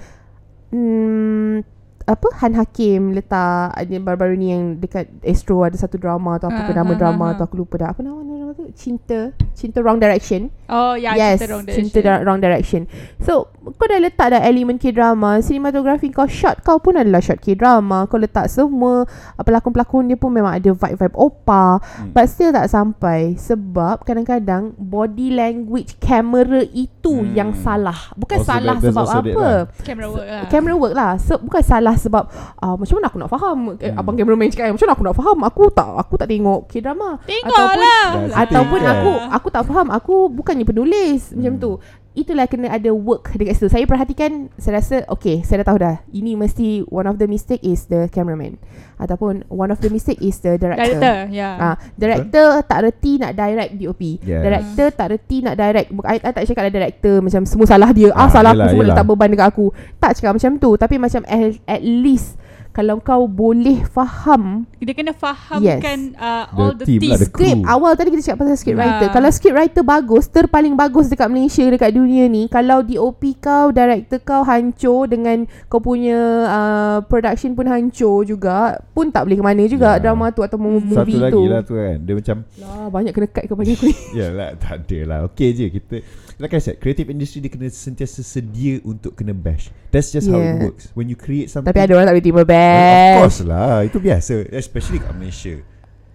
Hmm apa Han Hakim letak ada baru-baru ni yang dekat Astro ada satu drama tu apa ke Ah, nama ah, drama ah, tu aku lupa dah apa nama nama tu Cinta Cinta Wrong Direction Oh ya yes, Cinta Wrong Cinta Direction. da- Wrong Direction. So, kau dah letak dah elemen K-drama, cinematography kau shot kau pun adalah shot K-drama. Kau letak semua uh, pelakon-pelakon dia pun memang ada vibe-vibe opa, Hmm. but still tak sampai sebab kadang-kadang body language kamera itu Hmm. yang salah. Bukan Also salah that- sebab also that apa. lah. Camera work lah Camera work lah so, Bukan salah sebab uh, Macam mana aku nak faham eh, Hmm. Abang cameraman cakap Macam mana aku nak faham Aku tak aku tak tengok K-drama Ataupun- lah Ataupun Setting aku? Aku tak faham Aku bukannya penulis Macam Hmm. tu Itulah kena ada work dekat situ Saya perhatikan Saya rasa Okay saya dah tahu dah Ini mesti One of the mistake is the cameraman Ataupun One of the mistake is the director, Director Ya Ah, director tak reti nak direct DOP. Yes. Director tak reti nak direct. Bukan I, I tak cakap lah director macam semua salah dia. Ah, Ah, salah yelah, aku semua yelah. letak beban dekat aku. Tak cakap macam tu, tapi macam at, at least kalau kau boleh faham Dia kena fahamkan uh, All The the, team lah, the Awal tadi kita cakap pasal script writer. Kalau script writer bagus Terpaling bagus dekat Malaysia Dekat dunia ni Kalau DOP kau Director kau hancur Dengan kau punya uh, Production pun hancur juga Pun tak boleh ke mana juga Ya. Drama tu Atau movie Satu tu. lagi lah tu kan. Dia macam lah, Banyak kena cut kepada aku ni. [LAUGHS] Yalah tak ada lah. Okay je kita Like I said Creative industry dia kena sentiasa sedia Untuk kena bash That's just how it Yeah. works When you create something Tapi ada orang tak boleh terima Well, Of bash course lah Itu biasa Especially kat Malaysia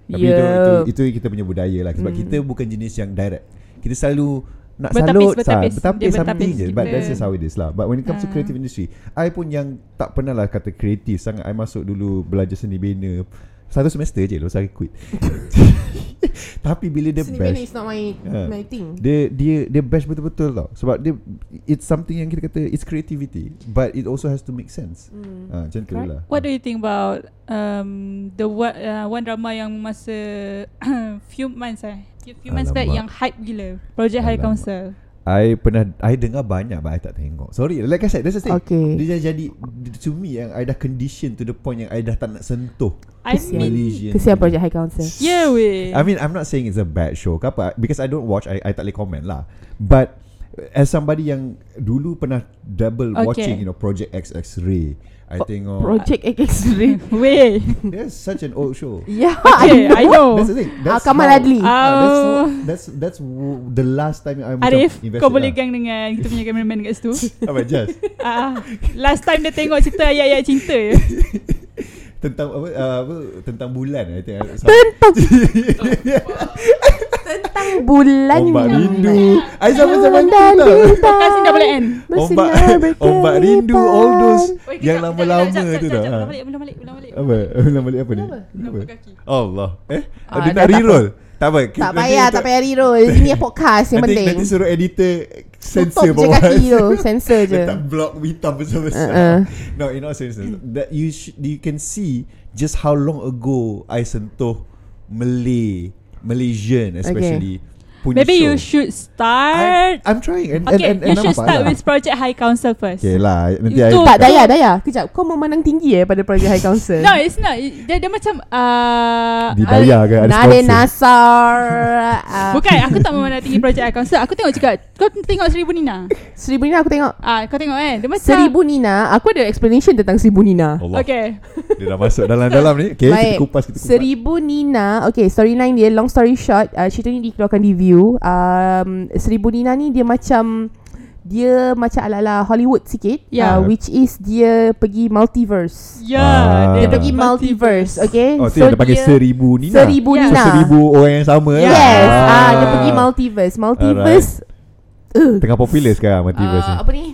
Tapi Yeah. itu, itu, itu kita punya budaya lah Sebab Hmm. kita bukan jenis yang direct Kita selalu nak Bertapis, salut bertapis. sah, Bertapis something je But kita. that's just how it is lah But when it comes to Ah. creative industry I pun yang tak pernah lah kata kreatif sangat I masuk dulu belajar seni bina Satu semester je Lepas saya quit [LAUGHS] [LAUGHS] Tapi bila dia Seni bash bina is not my, Ah. my thing dia dia dia bash betul-betul tau sebab dia it's something yang kita kata it's creativity but it also has to make sense hmm. ah macam tu Correct. lah What do you think about um, the what, uh, one drama yang masa [COUGHS] few months eh few months back Alamak. yang hype gila Project High Alamak. Council. I pernah I dengar banyak but I tak tengok. Sorry like I said that's the thing. Okay. Dia dah jadi to me yang I dah condition to the point yang I dah tak nak sentuh I Kesian. mean, Malaysian Kesian. Project High Council. Yeah weh. I mean I'm not saying it's a bad show ke apa because I don't watch I, I tak boleh comment lah. But as somebody yang dulu pernah double Okay. watching you know Project XX Ray I tengok Project X-Ray. [LAUGHS] Weh. That's such an old show Yeah, [LAUGHS] Okay, I know. That's the thing Ah, that's Kamal how- Adli. Ah, that's, Oh. so- that's that's w- the last time I macam Arif, invested kau boleh lah. gang dengan kita punya cameraman kat situ. [LAUGHS] Apa just Ah, last time dia tengok cerita ayat-ayat cinta je. tentang apa, uh, apa tentang bulan I think Tentang Tentang bulan Ombak rindu. I sama-sama tu Dan tau ni dah boleh end. Ombak bersinar Ombak rindu All those Oi, Yang lama-lama tu tau kejap, ha. Ulang balik, ulang balik, ulang balik. Apa? [LAUGHS] Ulang balik apa ni? Kenapa? Kaki. Allah. Eh? Ah, Dia nak tak reroll? Tak apa. Tak payah Tak payah reroll. Ini [LAUGHS] podcast yang penting. Nanti suruh editor Sensor Tutup je bawah kaki tu Sensor [LAUGHS] je. Letak blok hitam besar-besar. Uh-uh. No in all seriousness That you sh- you can see Just how long ago I sentuh Malay Malaysian especially punya Maybe show. you should start. I'm trying and, Okay, and, and, you and should start lah. with Project High Council first. Okay lah Nanti Itu- I Tak Daya Daya Kejap Kau memandang tinggi eh Pada Project High Council No, it's not. Dia, dia macam uh, Dibayar ke ada Nade Nasar [LAUGHS] uh, Bukan, aku tak memandang tinggi Project High Council. Aku tengok juga. Kau tengok Seribu Nina. Seribu Nina aku tengok Ah, kau tengok kan? Dia macam Seribu Nina Aku ada explanation tentang Seribu Nina Allah Okay. [LAUGHS] Dia dah masuk dalam-dalam ni Okay Baik. kita kupas kita kupas Seribu Nina Okay storyline dia Long story short uh, Cerita ni dikeluarkan di View um, Seribu Nina ni dia macam Dia macam ala-ala Hollywood sikit Ya. uh, Which is dia pergi multiverse. Ya, Ah. Dia pergi multiverse. Okay? Oh yang dia panggil seribu Nina Seribu Ya. Nina So seribu orang yang sama Yes. lah Yes. Ah. Dia pergi multiverse. Multiverse uh, Tengah popular sekarang multiverse uh, ni Apa ni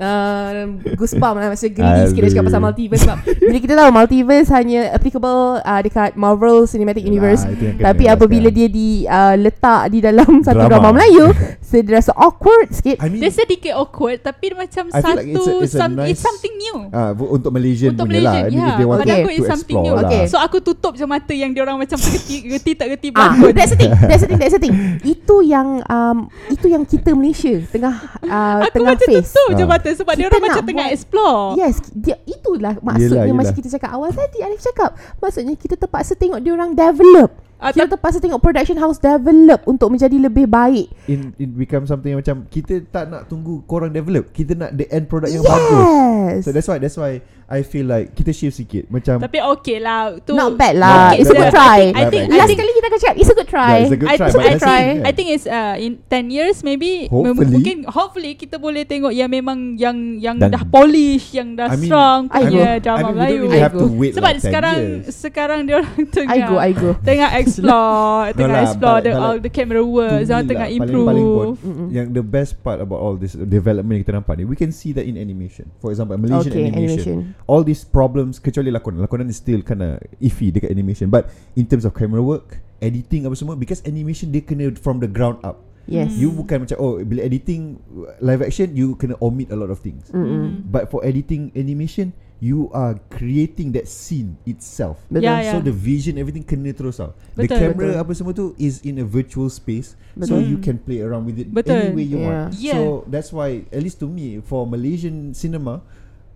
uh, Goosebump lah Macam greedy sikit nak cakap pasal multiverse sebab Bila kita tahu multiverse hanya applicable uh, Dekat Marvel Cinematic Universe Ah, kena Tapi lah apabila dia di uh, letak di dalam [LAUGHS] satu Drama. drama, Melayu, so dia rasa awkward sikit. I mean Dia sedikit awkward tapi dia macam I satu like it's a- it's a some, it's nice- something new. ah, bu- Untuk Malaysian Untuk punya lah I Malaysian, mean ya. if they want Okay. aku to it's something explore new. lah Okay. So aku tutup je mata yang dia orang macam tergeti-geti tak geti Ah, bangun. that's the thing. That's the thing. That's the thing. Itu yang um, itu yang kita Malaysia tengah uh, Aku tengah macam face. tutup je Ah. Mata sebab dia Kita orang nak macam tengah buat- explore. Yes, dia itulah maksudnya Yelah, macam yelah. kita cakap awal tadi Arif cakap. Maksudnya kita terpaksa tengok dia orang develop. Ah, Kita terpaksa tengok production house develop untuk menjadi lebih baik. in, It become something yang macam Kita tak nak tunggu korang develop Kita nak the end product yang bagus Yes. So that's why That's why I feel like Kita shift sikit Macam Tapi okay lah tu Not bad lah. Okay, It's a good try. I think I Last think kali kita akan cakap It's a good try. Yeah, it's a good I, try think, I, think, see, yeah. I think it's uh, in 10 years maybe Hopefully. mungkin hopefully kita boleh tengok yang memang yang yang Dan- dah polish yang dah I mean- strong I punya go. drama I mean Melayu. really have to wait Sebab like 10 sekarang years. sekarang dia orang [LAUGHS] tengah I go, I go. tengah explore, [LAUGHS] tengah lah, explore the all the camera works, To orang me tengah lah, improve. Paling-paling pun Mm-mm. Yang the best part about all this Development yang kita nampak ni We can see that in animation For example Malaysian Okay, animation, animation. All these problems Kecuali lakonan Lakonan is still kinda Iffy dekat animation But in terms of camera work Editing apa semua Because animation Dia kena from the ground up Yes. You bukan macam Oh bila editing Live action You kena omit a lot of things Mm-mm. But for editing animation You are creating that scene itself Betul. Ya. So the vision everything kena terus tau. The Betul. camera Betul. apa semua tu is in a virtual space so Betul. you can play around with it Betul. any way you Yeah. want. Yeah. So that's why at least to me for Malaysian cinema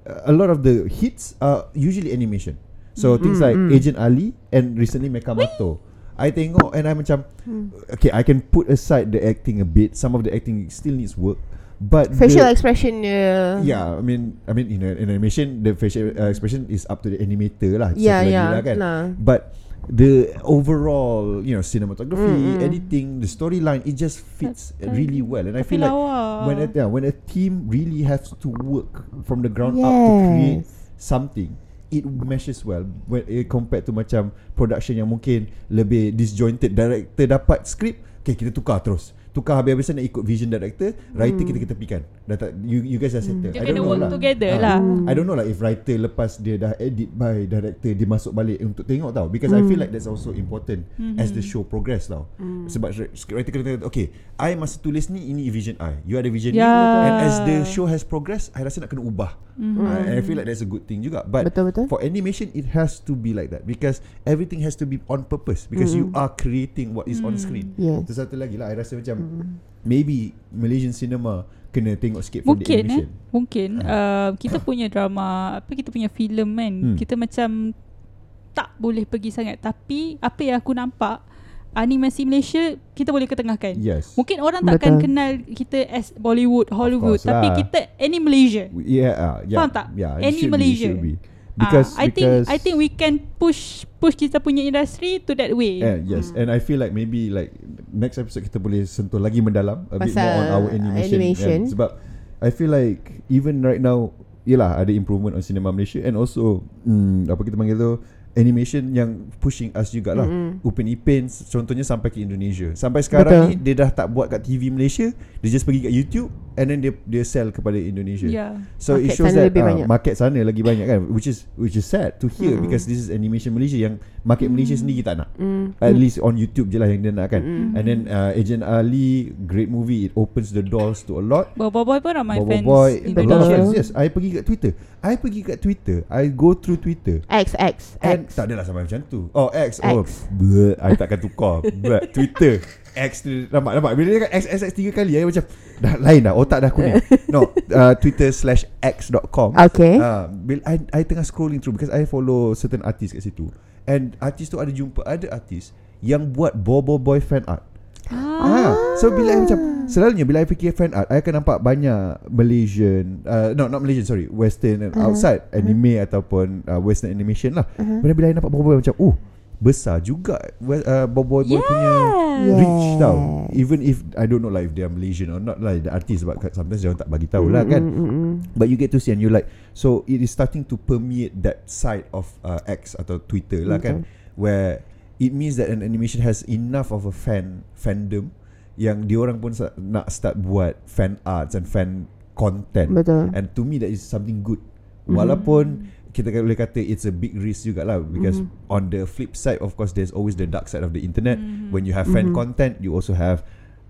a lot of the hits are usually animation. So things like mm. Agent Ali and recently Mekamato. I tengok and I macam okay I can put aside the acting a bit. Some of the acting still needs work. But Facial the, expression dia. Yeah, I mean, I mean, in, a, in animation, the facial uh, expression is up to the animator lah. Yeah, yeah. lah kan. Lah. But the overall, you know, cinematography, Mm, mm. editing, the storyline, it just fits really well. And I feel like when a, yeah, when a team really has to work from the ground up to create Yes. something, it meshes well when eh, compared to macam production yang mungkin lebih disjointed. Director dapat script, okay kita tukar terus. Tukar habis-habisan nak ikut vision director, writer kita ketepikan. Dah tak, you, you guys dah settle. Dia I don't know work lah. together Ah. lah. I don't know lah if writer lepas dia dah edit by director dia masuk balik untuk tengok tau because I feel like that's also important Mhm. as the show progress tau. Sebab ri- script writer kena tengok okay, I masa tulis ni ini vision I. You ada vision Ya. ni and as the show has progress I rasa nak kena ubah. And I feel like that's a good thing juga. But Betul betul. for animation it has to be like that because everything has to be on purpose because you are creating what is on screen. Yes. Tu satu lagi lah I rasa macam maybe Malaysian cinema kena tengok sikit from the Mungkin eh animation. Mungkin uh, Kita punya drama Apa kita punya filem kan Hmm. Kita macam Tak boleh pergi sangat Tapi Apa yang aku nampak animasi Malaysia kita boleh ketengahkan. Yes. Mungkin orang takkan Betul. kenal kita as Bollywood, Hollywood, course tapi lah. kita any Malaysia. Yeah, uh, yeah. Faham tak? Yeah, Any should be, Malaysia. should be. Ah, Because I think because I think we can push push kita punya industry to that way. Yeah, yes, and I feel like maybe like next episode kita boleh sentuh lagi mendalam a bit Pasal more on our animation. animation. Kan? Sebab I feel like even right now, yelah ada improvement on cinema Malaysia and also hmm, apa kita panggil tu animation yang pushing us jugalah. Mm-mm. Upin Ipin contohnya sampai ke Indonesia. Sampai sekarang Betul. ni dia dah tak buat kat TV Malaysia, dia just pergi kat YouTube and then dia dia sell kepada Indonesia. Yeah. So Market it shows sana that uh, banyak. market sana lagi banyak kan which is which is sad to hear Mm-mm. because this is animation Malaysia yang market Malaysia sendiri tak nak. Mm. At least on YouTube je lah yang dia nak kan. Mm-mm. And then uh, Agent Ali great movie it opens the doors to a lot. Bobo Boy pun ramai Bobo fans. Boy a Betul. lot of fans. Yes, I pergi kat Twitter. I pergi kat Twitter. I go through Twitter. X X And X. tak adalah sampai macam tu. Oh X. Oh, X. bleh, I takkan tukar. Bleh, Twitter. X tu nampak nampak bila dia kan X X X tiga kali I macam dah lain dah otak dah kuning. [LAUGHS] no, uh, Twitter slash x.com. Okay. Uh, bil I, I tengah scrolling through because I follow certain artist kat situ. And artis tu ada jumpa ada artis yang buat Bobo Boy fan art. Ah. So bila I macam Selalunya bila I fikir fan art I akan nampak banyak Malaysian uh, No not Malaysian sorry Western and Uh-huh. outside Anime ataupun uh, Western animation lah Uh-huh. Bila bila I nampak Bobo Boy macam Oh besar juga uh, Bobo Boy punya Yeah. reach tau. Even if I don't know lah If they are Malaysian or not lah The artist Sebab sometimes dia orang tak bagi tahu lah kan Mm, mm, mm. But you get to see and you like So it is starting to permeate that side of uh, X atau Twitter lah kan Where it means that an animation has enough of a fan fandom Yang diorang pun sa- nak start buat fan arts and fan content Betul. And to me that is something good Mhm. Walaupun kita boleh kata it's a big risk jugalah Because Mhm. on the flip side of course there's always the dark side of the internet Mhm. When you have fan Mhm. content you also have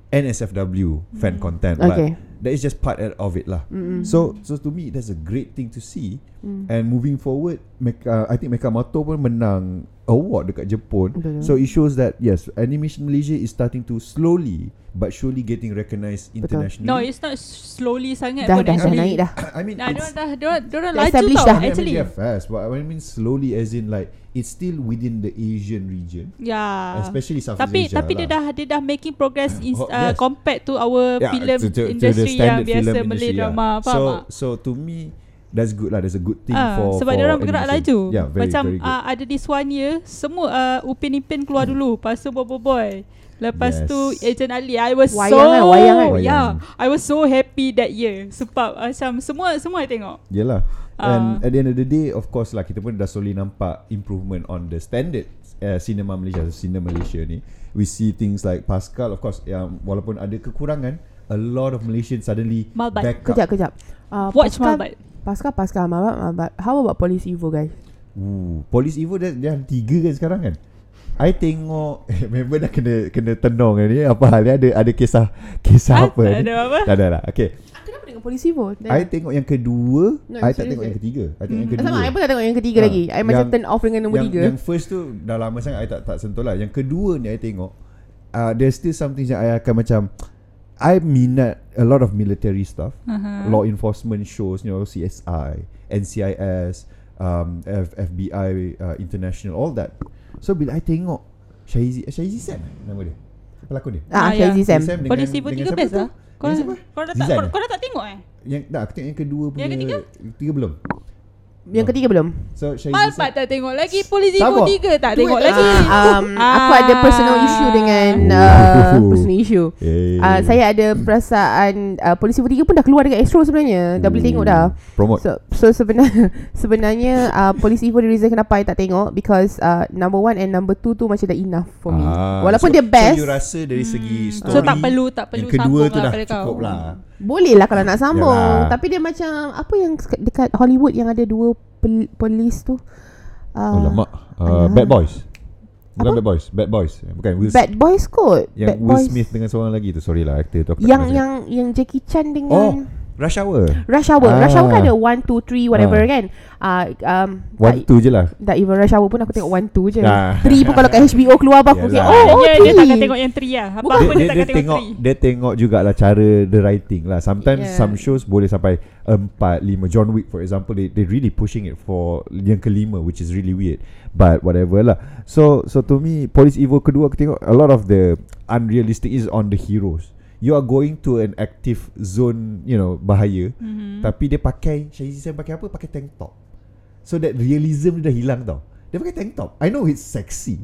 NSFW fan Mhm. content Okay. But that is just part of it lah Mm-mm. So so to me that's a great thing to see Mm. and moving forward Meka, I think Mekamoto pun menang award dekat Jepun. Betul. So it shows that yes, animation Malaysia is starting to slowly but surely getting recognized Betul. internationally. No, it's not slowly sangat Dah pun dah dah actually. naik dah. I mean Nah, it's, diorang dah diorang, diorang Dah laju tau dah. I mean actually. they're fast, but I mean slowly as in like it's still within the Asian region, Yeah. especially Southeast Ah. tapi Asia. tapi dia lah. dah dia dah making progress in, Oh, uh, yes. compared to our Yeah, film to- to- to the yang standard biasa film Malay industry, yeah. drama faham So tak? so to me that's good lah. That's a good thing Ah, for sebab dia orang bergerak animation. laju. Yeah, very Macam very good. uh, ada this one year semua uh, Upin Ipin keluar dulu, lepas tu Bobo Boy. Lepas Yes. tu Agent Ali I was Wayang so kan, wayang kan? Yeah. I was so happy that year Sebab macam Semua semua I tengok Yelah And Ah. at the end of the day Of course lah Kita pun dah slowly nampak Improvement on the standard uh, Cinema Malaysia Cinema Malaysia ni We see things like Pascal Of course yang Walaupun ada kekurangan A lot of Malaysians suddenly Malbat. Back up Kejap kejap. Uh, Watch Pascal, Malbat Pascal Pascal Malbat Malbat. How about Police Evo guys? Ooh, Police Evo dia, dia ada tiga kan sekarang kan I tengok [LAUGHS] eh, Member dah kena Kena tenung kan ni Apa hal ni Ada ada kisah Kisah Ah, apa ni Ada apa Tak ada lah Okay Kenapa dengan Police Evo? I tengok yang kedua No, I tak tengok yang ketiga I tengok yang Hmm. kedua Sama, I pun tak tengok yang ketiga Ah, lagi. I macam turn off dengan nombor yang, tiga. Yang first tu dah lama sangat I tak tak sentuh lah. Yang kedua ni I tengok uh, there's still something yang I akan macam I minat a lot of military stuff, uh-huh. law enforcement shows, you know, CSI, NCIS, um, F, FBI, uh, international, all that. So bila I tengok Shaizi, Shaizi Sam eh, nama dia, pelakon dia. Ah, Ah, ya. Shazzy Sam. Sam dengan- Evo dengan 3 siapa best lah Kau dah, siapa? kau, dah tak, kau, eh? kau dah tak tengok eh Yang tak aku tengok yang kedua punya. Yang ketiga? Ketiga belum. Yang ketiga belum? So Malpat tak tengok lagi Police Sabar. Evo 3 tak tengok lagi Ah, um, Aku Ah. ada personal issue dengan [LAUGHS] uh, Personal issue Eh. uh, Saya ada perasaan uh, Polisi 3 pun dah keluar dekat Astro sebenarnya Dah boleh tengok dah Promote. So, so sebenarnya [LAUGHS] sebenarnya uh, Polisi Evo the reason kenapa I tak tengok because uh, number one and number two tu macam dah enough for me. Ah, Walaupun so, dia best, So you rasa dari segi story So tak perlu Tak perlu Yang kedua tu lah dah pada kau cukup lah boleh lah kalau nak sambung. Yalah. Tapi dia macam apa yang dekat Hollywood yang ada dua pel- polis tu. Uh, Oh lama alah. uh, Bad Boys Bukan Apa? Bad Boys Bad Boys Bukan Will Bad Boys kot. Yang Bad Will Boys. Smith dengan seorang lagi tu Sorry lah aktor tu aku tak Yang yang yang Jackie Chan dengan Oh Rush hour. Rush hour Ah. Rush hour kan ada 1, 2, 3 Whatever Ah. kan uh, um, One tak, two je lah. tak even rush hour pun Aku tengok 1, 2 je Ah. 3 pun kalau kat HBO keluar apa Aku Yalah. tengok Oh, oh dia, dia three. takkan tengok yang 3 lah Apa-apa dia, dia, dia, takkan dia tengok tengok 3 dia tengok jugalah cara the writing lah. Sometimes Yeah. some shows boleh sampai empat, lima. John Wick for example, they they really pushing it for yang kelima, which is really weird. But whatever lah. So so to me, Police Evo kedua aku tengok a lot of the unrealistic is on the heroes. You are going to an active zone, you know, bahaya. Mhm. Tapi dia pakai Shahid Zizan pakai apa? Pakai tank top. So that realism dia dah hilang tau. Dia pakai tank top. I know it's sexy.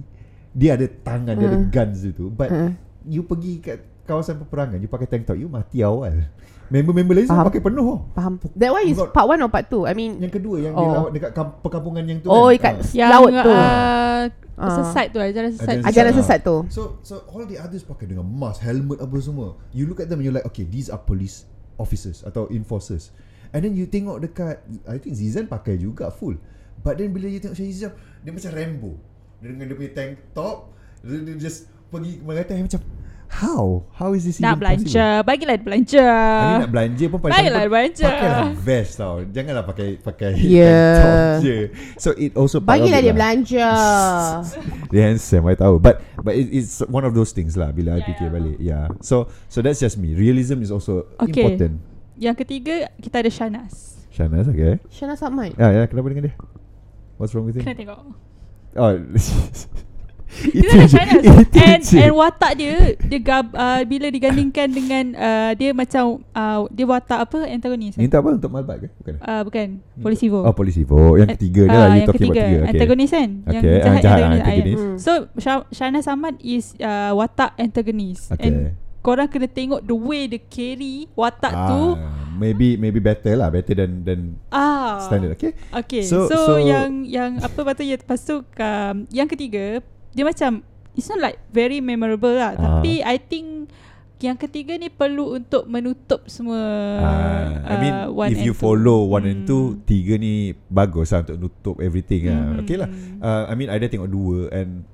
Dia ada tangan, dia ada Hmm. guns itu. But Hmm. you pergi kat kawasan peperangan, you pakai tank top, you mati awal. Member-member lain semua Faham. pakai penuh. tau. Faham That one is Got- part 1 or part 2 I mean Yang kedua yang Oh. dia lawat dekat kam- perkampungan yang tu Oh kan. ikat Ah. Yang laut tu uh, Ah. Sesat tu Ajaran sesat Ajaran Ajaran Ah. sesat tu So so all the others pakai dengan mask, helmet apa semua. You look at them and you're like, okay, these are police officers atau enforcers. And then you tengok dekat, I think Zizan pakai juga full. But then bila you tengok Syahid Zizan, dia macam Rambo. Dia dengan dia punya tank top, dia, dia just pergi mengatakan macam, how? How is this Nak even belanja. Bagilah dia belanja. Possible? I mean, nak belanja pun paling Baiklah belanja. Pakailah vest tau. Janganlah pakai pakai Yeah. top je. So it also part of Bagilah dia lah. belanja. [LAUGHS] Dia handsome I tahu. But but it, it's one of those things lah Bila I Yeah, fikir yeah. balik. Yeah. So so that's just me. Realism is also Okay. important. Yang ketiga Kita ada Shanas. Shanas okay. Shana Sabmai Ya ya kenapa dengan dia? What's wrong with him? Kena tengok. Oh [LAUGHS] Itu And je. and watak dia Dia gab, uh, Bila digandingkan dengan uh, Dia macam uh, Dia watak apa Antagonis Ini tak apa? Untuk Malbat ke? Bukan. Uh, Bukan. Polisi Vo Oh polisi Oh yang ketiga dia lah You yang talking ketiga. about tiga. Okay. Antagonis kan? Yang Okay, ah, jahat, jahat, antagonis, antagonis. ya. So Sha- Shana Samad is uh, Watak antagonis. Okay. And korang kena tengok The way dia carry Watak tu. Ah, Maybe maybe better lah. Better than than Ah. standard Okay? Okay So- so, so, so- yang yang apa patutnya lepas tu um, yang ketiga dia macam it's not like very memorable lah Ah. tapi I think yang ketiga ni perlu untuk menutup semua Ah, I mean uh, one if you and two. follow one and Hmm. two Tiga ni bagus lah untuk nutup everything lah Hmm. Okay lah uh, I mean I dah tengok dua And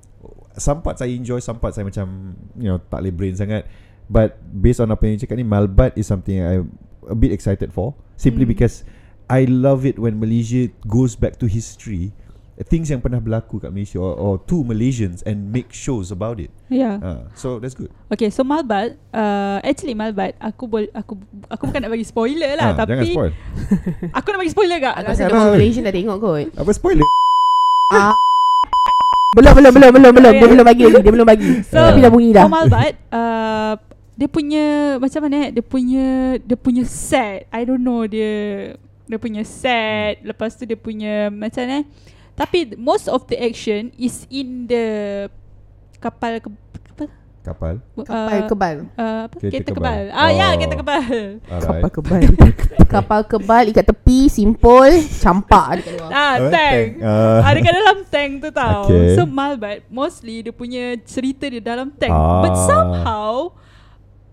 Some parts I enjoy Some parts I macam You know tak boleh brain sangat But based on apa yang you cakap ni Malbat is something I'm a bit excited for Simply Hmm. because I love it when Malaysia goes back to history Things yang pernah berlaku kat Malaysia Or, or to Malaysians And make shows about it Yeah. uh, So that's good Okay, so Malbat, uh, actually Malbat, aku boleh, aku aku bukan nak bagi spoiler lah, Ah, Jangan tapi spoil [LAUGHS] aku nak bagi spoiler gak? Aku rasa orang Malaysia dah tengok kot Apa spoiler Belum belum belum belum belum Dia belum bagi lagi Dia belum bagi [LAUGHS] So, Tapi dah bunyi dah For Malbat, uh, dia punya macam mana? eh? Dia punya dia punya set. I don't know dia dia punya set. Lepas tu dia punya macam mana? eh? Tapi most of the action is in the kapal ke, apa? Kapal Kapal kebal Uh, apa? Kereta Kereta, kebal. kebal. Ah, ya, Oh. kereta kebal. Kapal kebal Kapal kebal Ikat tepi Simpul Campak dekat luar Ah, Apa? tank. Ah. Ah, dekat dalam tank tu tau. Okay. So Malbat mostly dia punya cerita dia dalam tank. Ah. But somehow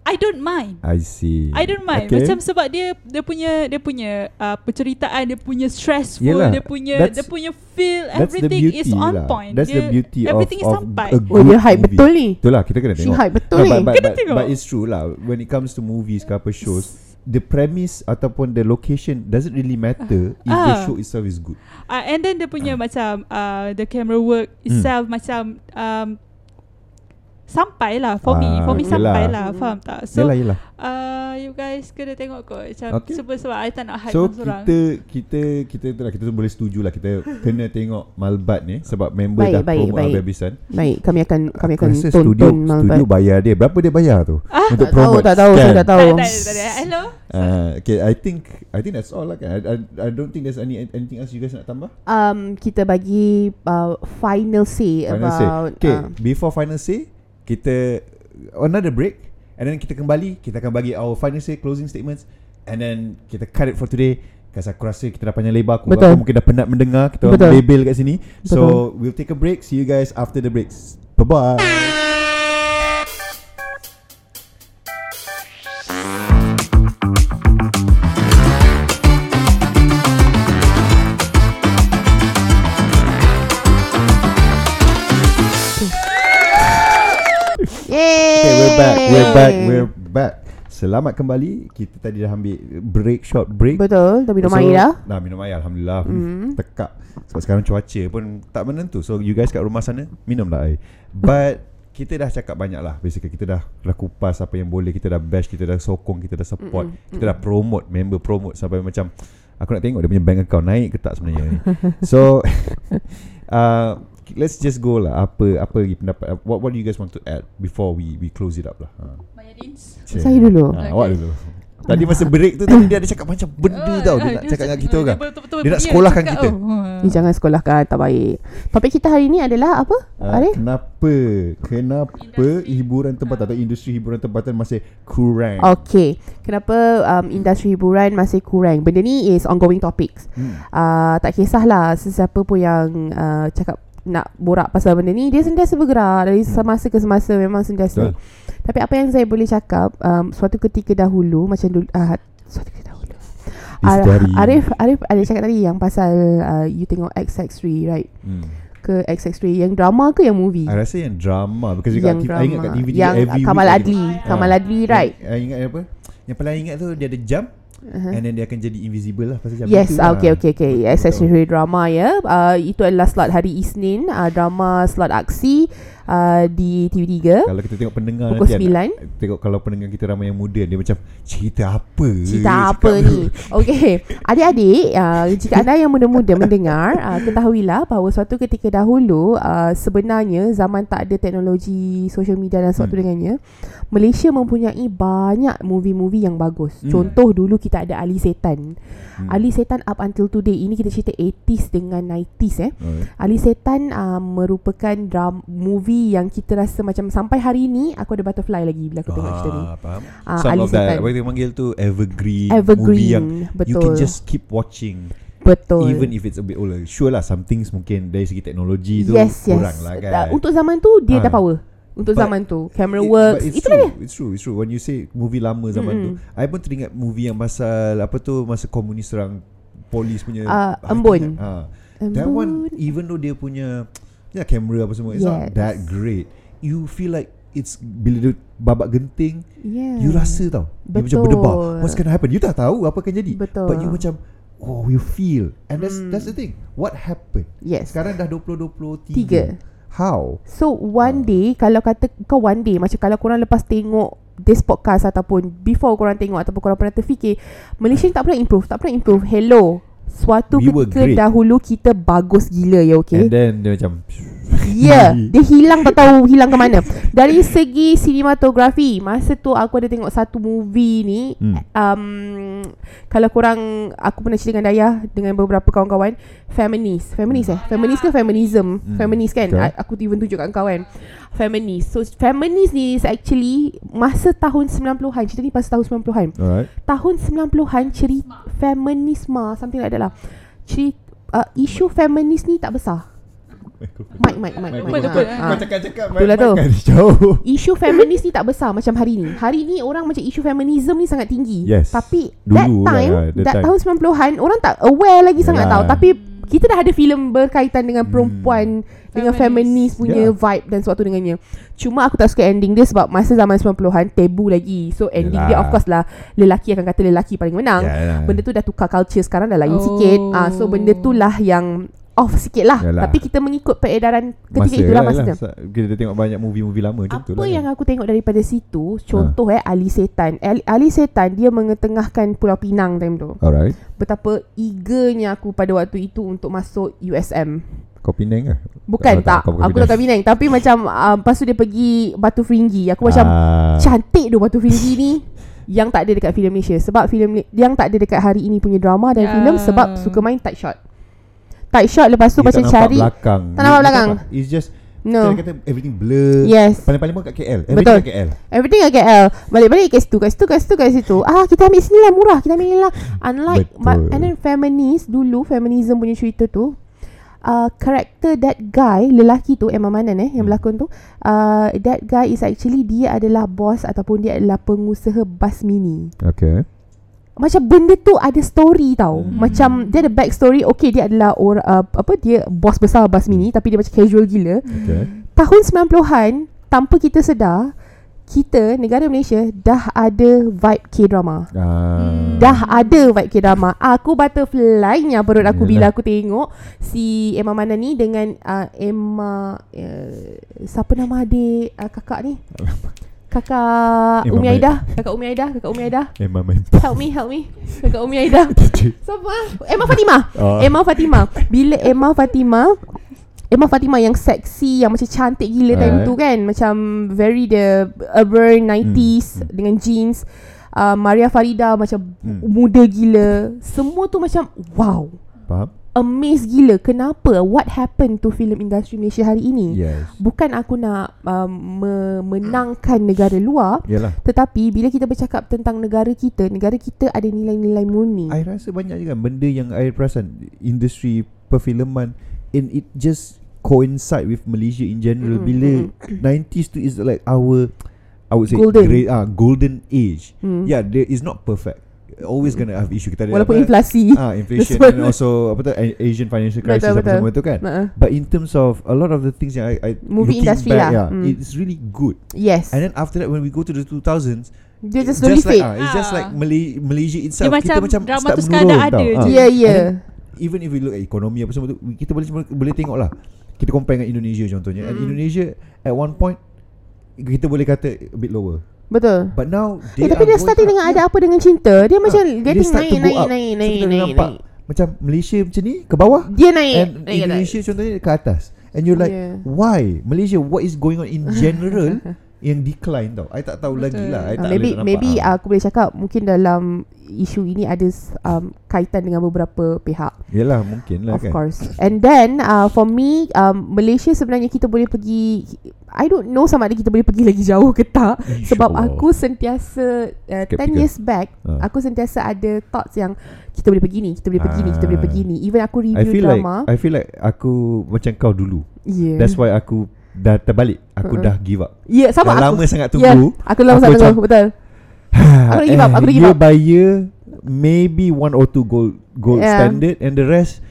I don't mind. I see. I don't mind Okay. Macam sebab dia Dia punya Dia punya uh, Penceritaan Dia punya stressful Yelah, Dia punya that's- Dia punya feel Everything is on lah. point That's dia, the beauty Everything of, is of sampai a Oh dia hype betul ni Itulah kita kena She tengok. hype betul No, ni but, but, Kena but, tengok. but it's true lah. When it comes to movies ke apa shows, the premise ataupun the location doesn't really matter if the Ah. show itself is good. uh, And then dia punya macam uh, The camera work Hmm. itself Macam um, Sampai lah For me Ah, For me okay sampai lah. Faham tak So yelah yelah. uh, You guys kena tengok kot Macam Okay. Sebab sebab I tak nak hype So kita kita kita lah kita tu boleh setuju lah kita kena tengok Malbat ni sebab member Baik, dah baik, promote baik. habis-habisan. Baik kami akan Kami akan tonton studio Malbat studio bayar dia. Berapa dia bayar tu? Ah, untuk Tak tahu promote. tak tahu Saya Kan? tak tahu Tak tak. Hello Uh, okay, I think I think that's all lah kan. I, I, I don't think there's any anything else you guys nak tambah. um, Kita bagi uh, Final say Final say. About Okay, uh, before final say, kita another break and then kita kembali, kita akan bagi our final say closing statements and then kita cut it for today. Kasi aku rasa kita dah panjang lebar Aku Betul. aku mungkin dah penat mendengar Kita Betul. label kat sini So Betul. we'll take a break See you guys after the breaks Bye-bye Okay we're back We're back We're back. So selamat kembali. Kita tadi dah ambil break, short break. Betul Dah minum So, air dah. Dah minum air Alhamdulillah. Mm. Tekak. Sebab sekarang cuaca pun Tak menentu. So you guys kat rumah sana Minumlah air. But [LAUGHS] Kita dah cakap banyak lah Basically kita dah Dah kupas apa yang boleh. Kita dah bash Kita dah sokong Kita dah support. Mm-mm, Kita dah promote Member promote Sampai macam Aku nak tengok dia punya bank account Naik ke tak sebenarnya ni. So [LAUGHS] uh, Let's just go lah Apa apa lagi pendapat What what do you guys want to add Before we we close it up lah ha. Mayadins. Saya dulu. ha, Awak dulu Tadi masa break tu Tadi dia ada cakap macam Benda tau Dia nak cakap dengan kita orang Dia nak sekolahkan kita. Ni jangan sekolahkan Tak baik Topik kita hari ni adalah Apa? Ah, Arif? kenapa kenapa Industri. hiburan tempatan atau industri hiburan tempatan masih kurang? Okay Kenapa um, industri hiburan masih kurang Benda ni is ongoing topics Hmm. uh, Tak kisahlah Sesiapa pun yang uh, Cakap nak borak pasal benda ni Dia sentiasa bergerak Dari semasa ke semasa Memang sentiasa Betul. Tapi apa yang saya boleh cakap um, Suatu ketika dahulu Macam dulu uh, Suatu ketika dahulu. Ar- Arif Arif ada cakap tadi Yang pasal uh, You tengok XX3 right Hmm. Ke XX3 Yang drama ke yang movie I rasa yang drama because Yang dekat, I ingat kat drama DVD Yang every Kamal. Adli Kamal Ah. Adli right Yang, I ingat apa? Yang paling ingat tu dia ada jump uh-huh. and then dia akan jadi invisible lah pasal jam Yes, itu. ah, okay, Ah. okay, okay. Yes, accessory drama ya. Uh, itu adalah slot hari Isnin, uh, drama slot aksi uh, di TV3 Kalau kita tengok pendengar pukul nanti 9. anak, Tengok kalau pendengar kita ramai yang muda Dia macam Cerita apa Cerita apa ni? Okay, adik-adik, uh, jika anda yang muda-muda mendengar, uh, ketahuilah bahawa suatu ketika dahulu uh, sebenarnya zaman tak ada teknologi social media dan sesuatu Hmm. dengannya, Malaysia mempunyai banyak movie-movie yang bagus. Hmm. Contoh dulu kita ada Ali Setan. Hmm. Ali Setan up until today. Ini kita cerita 80s dengan 90s eh. Alright. Ali Setan uh, merupakan dram movie yang kita rasa macam sampai hari ni aku ada butterfly lagi bila aku tengok cerita ni. Ah, faham Ah, Some Ali of that. Apa kita panggil tu Evergreen Evergreen, Movie yang betul. You can just keep watching Betul. Even if it's a bit older Sure lah Some things mungkin Dari segi teknologi tu yes, yes. Kurang lah kan Uh, untuk zaman tu dia Ah. dah power. Untuk But zaman tu camera It- works. Itu true, dia. It's true It's true When you say Movie lama zaman Mm-mm. tu I pun teringat movie yang pasal Apa tu Masa komunis serang Polis punya Ah, hati Embun. Ah. That one Even though dia punya Ya kamera apa semua It's not Yes. that great You feel like It's Bila dia babak genting yeah. You rasa tau Dia macam Betul. berdebar What's gonna happen You tak tahu Apa akan jadi Betul. But you macam Oh you feel And that's Hmm. that's the thing What happened Yes. Sekarang dah 2023 Tiga. How So one Ah. day Kalau kata Kau one day Macam kalau korang lepas tengok This podcast Ataupun Before korang tengok Ataupun korang pernah terfikir Malaysia tak pernah improve Tak pernah improve Hello Suatu We ketika great. dahulu Kita bagus gila ya okay And then dia macam Ya, yeah, [LAUGHS] dia hilang tak tahu hilang ke mana. Dari segi sinematografi, masa tu aku ada tengok satu movie ni. Hmm. Um, kalau korang, aku pernah cerita dengan Dayah dengan beberapa kawan-kawan, feminist. Feminist eh? Feminist ke feminism? Hmm. Feminist kan? Okay. Aku even tunjuk kat kau kan. Feminist. So, feminist ni is actually masa tahun 90-an. Cerita ni pasal tahun 90-an Alright tahun 90-an cerita feminisme something like that lah. Cerita uh, isu feminis ni tak besar. Betul, Ah, betul. ah. Kau cakap-cakap Itulah tu. kan jauh [LAUGHS] Isu feminis ni tak besar macam hari ni. Hari ni orang macam isu feminism ni sangat tinggi. Yes. Tapi Dulu that lah, time, ya, that that time. tahun 90-an orang tak aware lagi sangat Yalah. tau. Tapi kita dah ada filem berkaitan dengan perempuan dengan Feminist. feminis punya Yeah. vibe dan sesuatu dengannya. Cuma aku tak suka ending dia sebab masa zaman 90-an tabu lagi. So ending dia Yalah. of course lah lelaki akan kata lelaki paling menang. Yalah. Benda tu dah tukar culture sekarang dah lain Oh. sikit. Ah so benda tu lah yang off sikit lah. Yalah. Tapi kita mengikut peredaran ketika Masa itulah lah, masa lah. Kita tengok banyak movie-movie lama Apa lah yang kan. aku tengok daripada situ Contoh eh Ali Setan Ali, Ali Setan dia mengetengahkan Pulau Pinang time tu Alright Betapa eagernya aku pada waktu itu Untuk masuk USM Kau Penang ke? Bukan Oh, tak, bukan Aku tak Penang Tapi macam um, Lepas tu dia pergi Batu Feringgi Aku macam Ah. Cantik tu Batu Feringgi ni Yang tak ada dekat filem Malaysia Sebab filem Yang tak ada dekat hari ini punya drama Dan Ya. filem Sebab suka main tight shot Tight shot lepas tu Dia macam tak cari belakang. Tak nampak belakang. It's just No. Kita kata everything blur. Yes. Paling-paling pun kat KL Betul. Everything kat KL Everything kat KL Balik-balik kat situ Kat situ kat situ kat situ Ah kita ambil sini lah murah. Kita ambil ni lah. Unlike Betul. but, And then feminist Dulu feminism punya cerita tu uh, Karakter that guy Lelaki tu Emma Manan eh Yang Hmm. berlakon tu uh, That guy is actually Dia adalah boss Ataupun dia adalah pengusaha bas mini Okay Macam benda tu ada story tau Hmm. Macam dia ada back story Okay dia adalah or, uh, Apa dia Bos besar bas mini Tapi dia macam casual gila Okay tahun 90-an tanpa kita sedar kita negara Malaysia dah ada vibe K-drama. Ah. Dah ada vibe K-drama. Aku butterfly-nya perut aku Yalah. bila aku tengok si Emma Mana ni dengan uh, Emma uh, siapa nama adik uh, kakak ni? Kakak Umi Aida, kakak Umi Aida, kakak Umi Aida. Emma main Help me, help me. Kakak Umi Aida. [LAUGHS] Siapa? Emma Fatimah. Oh. Emma Fatimah. Bila Emma Fatimah Emma Fatimah yang seksi Yang macam cantik gila time Alright. tu kan Macam very the urban 90s Hmm. Dengan jeans uh, Maria Farida macam Hmm. muda gila Semua tu macam wow Faham? Amazed gila Kenapa? What happened to film industry Malaysia hari ini? Yes. Bukan aku nak um, me- menangkan negara luar Yalah. Tetapi bila kita bercakap tentang negara kita Negara kita ada nilai-nilai murni I rasa banyak juga benda yang I perasan industri perfilman and it just coincide with Malaysia in general Mm, bila mm, 90s tu is like our I would say Golden. great ah golden age. Hmm. Yeah, there is not perfect. Always gonna have issue kita ada Walaupun apa? inflasi ah [LAUGHS] inflation and also apa tu Asian financial crisis Betul, apa betul. semua tu kan. uh But in terms of a lot of the things yang I, I Movie looking industry back, lah. yeah, Mm. it's really good. Yes And then after that when we go to the 2000s Dia just slowly like, fade ah, It's just Ah. like Malay, Malaysia itself Dia Kita macam macam drama start tu sekadar menurun ada tau. je. Ah. Ya ya And then Even if we look at ekonomi apa semua tu Kita boleh boleh tengok lah Kita compare dengan Indonesia contohnya And Mm. Indonesia At one point Kita boleh kata A bit lower Betul. But now Eh they tapi are dia starting dengan Yeah. ada apa dengan cinta. Dia macam Ah, dia getting naik naik up. naik naik naik nampak naik. Macam Malaysia macam ni Ke bawah? Dia naik. And naik. Indonesia contohnya ke atas. And you're like Yeah. Why? Malaysia What is going on in general [LAUGHS] Yang decline tau I tak tahu lagi Betul. lah I tak maybe boleh nampak. maybe Ah. aku boleh cakap mungkin dalam isu ini ada um, kaitan dengan beberapa pihak Yelah mungkin lah of kan course and then uh, for me um, Malaysia sebenarnya kita boleh pergi I don't know sama ada kita boleh pergi lagi jauh ke tak [LAUGHS] sebab InsyaAllah. aku sentiasa uh, 10 Skeptical. years back Ah. aku sentiasa ada thoughts yang kita boleh pergi ni kita boleh pergi ni kita boleh Ah. pergi ni even aku I review feel like drama I feel like aku macam kau dulu. yeah That's why aku dah terbalik. Aku Uh-uh. dah give up. yeah sama dah aku lama sangat yeah, tunggu. aku lama sangat tunggu betul [SIGHS] Aku dah give up, aku dah give year up. by year maybe one or two gold gold Yeah. standard and the rest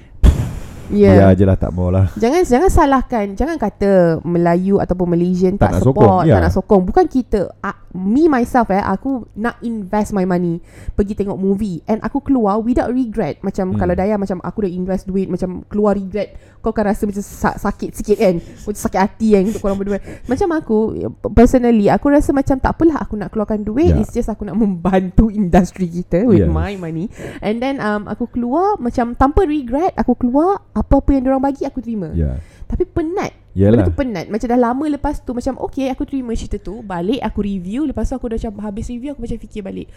yeah. yeah. je lah tak mau lah. Jangan jangan salahkan Jangan kata Melayu ataupun Malaysian tak, Tak nak support sokong, ya. Tak nak sokong Bukan kita uh, Me myself eh Aku nak invest my money Pergi tengok movie And aku keluar Without regret Macam Hmm. kalau Daya Macam aku dah invest duit Macam keluar regret Kau akan rasa macam sa- sakit sikit kan Macam sakit hati kan Untuk korang berdua Macam aku Personally Aku rasa macam Tak apalah aku nak keluarkan duit Ya. It's just aku nak membantu [LAUGHS] Industri kita With Yes. my money And then um, Aku keluar Macam tanpa regret Aku keluar Apa-apa yang diorang bagi Aku terima Yeah. tapi penat Benda Yalah. tu penat Macam dah lama lepas tu Macam okay aku terima cerita tu Balik aku review Lepas tu aku dah macam Habis review aku macam fikir balik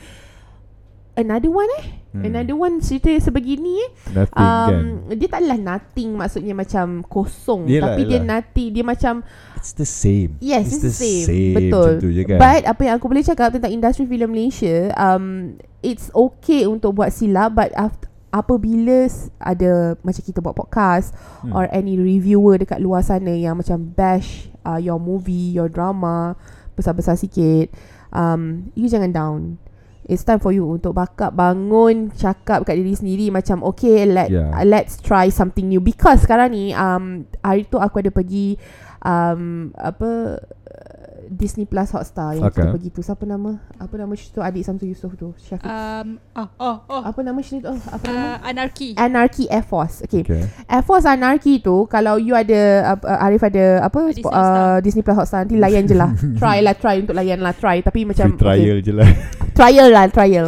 Another one eh Hmm. Another one cerita sebegini eh Nothing kan. um, Dia taklah nothing Maksudnya macam kosong Yelah, Tapi dia yelah. nothing Dia macam It's the same. Yes it's, the the same, same. Betul je kan. But apa yang aku boleh cakap Tentang industri filem Malaysia um, It's okay untuk buat silap But after, apabila ada Macam kita buat podcast Hmm. Or any reviewer dekat luar sana Yang macam bash uh, Your movie Your drama Besar-besar sikit um, You jangan down It's time for you untuk backup bangun cakap kat diri sendiri macam okay let Yeah. uh, let's try something new because sekarang ni um hari tu aku ada pergi um apa Disney Plus Hotstar yang Okay. kita pergi tu siapa nama apa nama cerita adik Samsul Yusof tu Syafiq Um, oh, oh, oh. apa nama cerita oh, apa nama Uh, anarki. Anarchy Air Force okay. Okay. Air Force Anarchy tu Kalau you ada uh, Arif ada Apa Disney uh, Hotstar. Disney Plus Hotstar Nanti layan je lah [LAUGHS] Try lah Try untuk layan lah Try Tapi macam Free trial je lah. okay. [LAUGHS] Trial lah Trial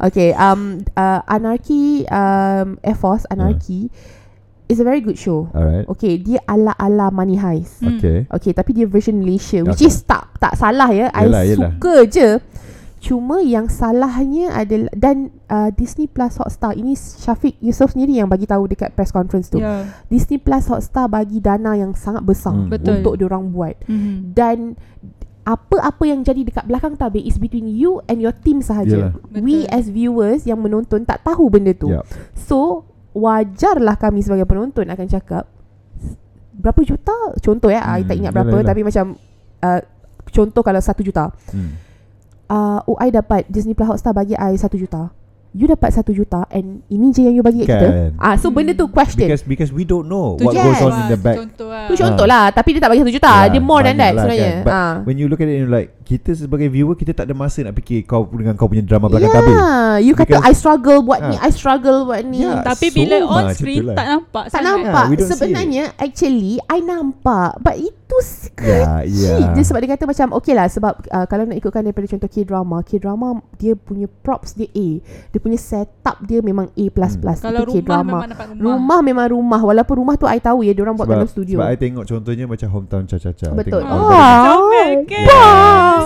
Okay um, uh, Anarchy um, Air Force Anarchy Is a very good show Alright. Okay Dia ala-ala Money Heist Hmm. Okay. Okay tapi dia version Malaysia Which Okay. is tak Tak salah ya Yelah, I yelah. suka je Cuma yang salahnya adalah Dan uh, Disney Plus Hotstar Ini Syafiq Yusof sendiri Yang bagi tahu dekat press conference tu Yeah. Disney Plus Hotstar bagi dana yang sangat besar Hmm. Betul. untuk diorang buat Mm-hmm. dan apa-apa yang jadi dekat belakang tabir is between you and your team sahaja. Yelah. We Betul. as viewers yang menonton tak tahu benda tu. Yup. So wajarlah kami sebagai penonton akan cakap berapa juta contoh ya hmm, I tak Hmm, ingat berapa yelah, yelah. tapi macam uh, contoh kalau 1 juta Hmm. uh, oh I dapat Disney Plus Hotstar bagi I 1 juta you dapat 1 juta and ini je yang you bagi kat kita Kan. ah so benda tu question Because because we don't know Tu what. Yes. goes on in the back. Contoh lah. Tu contoh lah Tapi dia tak bagi 1 juta Ya, Dia more than that lah sebenarnya kan. But Ah. When you look at it, you're like kita sebagai viewer kita tak ada masa nak fikir kau dengan kau punya drama belakang tabir. Yeah, you kata Because- I struggle buat ni, Ah. I struggle buat ni. Yeah. Tapi so bila on screen itulah. tak nampak Tak sangat. nampak see Sebenarnya Actually I nampak But itu Ya, kecil ya. Dia sebab dia kata macam Okay lah Sebab uh, Kalau nak ikutkan daripada contoh K-drama K-drama Dia punya props dia A Dia punya setup dia memang A++ Hmm. Kalau Itu rumah K-drama memang nampak rumah. Rumah memang rumah Walaupun rumah tu I tahu ya Diorang buat dalam studio Sebab I tengok contohnya macam hometown cha-cha-cha. Betul. tengok Oh, orang comel ke? Wow.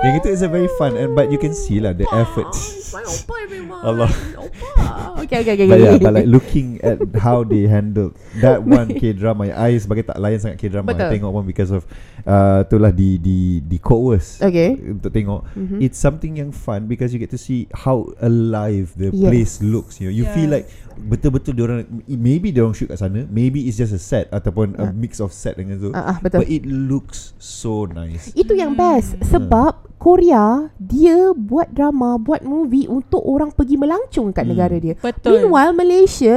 Yang itu is a very fun and but you can see lah the effort. [LAUGHS] Allah. Okay okay okay, But yeah, but like looking at how they handle that [LAUGHS] one K drama, I sebagai tak layan sangat K drama, I Betul. tengok pun because of uh, itulah di di di Coworth Okay untuk tengok. Mhm. It's something yang fun because you get to see how alive the Yes. place looks. You know, you Yeah. feel like betul-betul diorang maybe diorang shoot kat sana, maybe it's just a set ataupun a Ah. mix of set dengan tu. Ah, ah, betul. But it looks so nice. Itu yang best Hmm. Sebab Korea Dia buat drama Buat movie Untuk orang pergi melancong Kat Hmm. negara dia Betul. Meanwhile Malaysia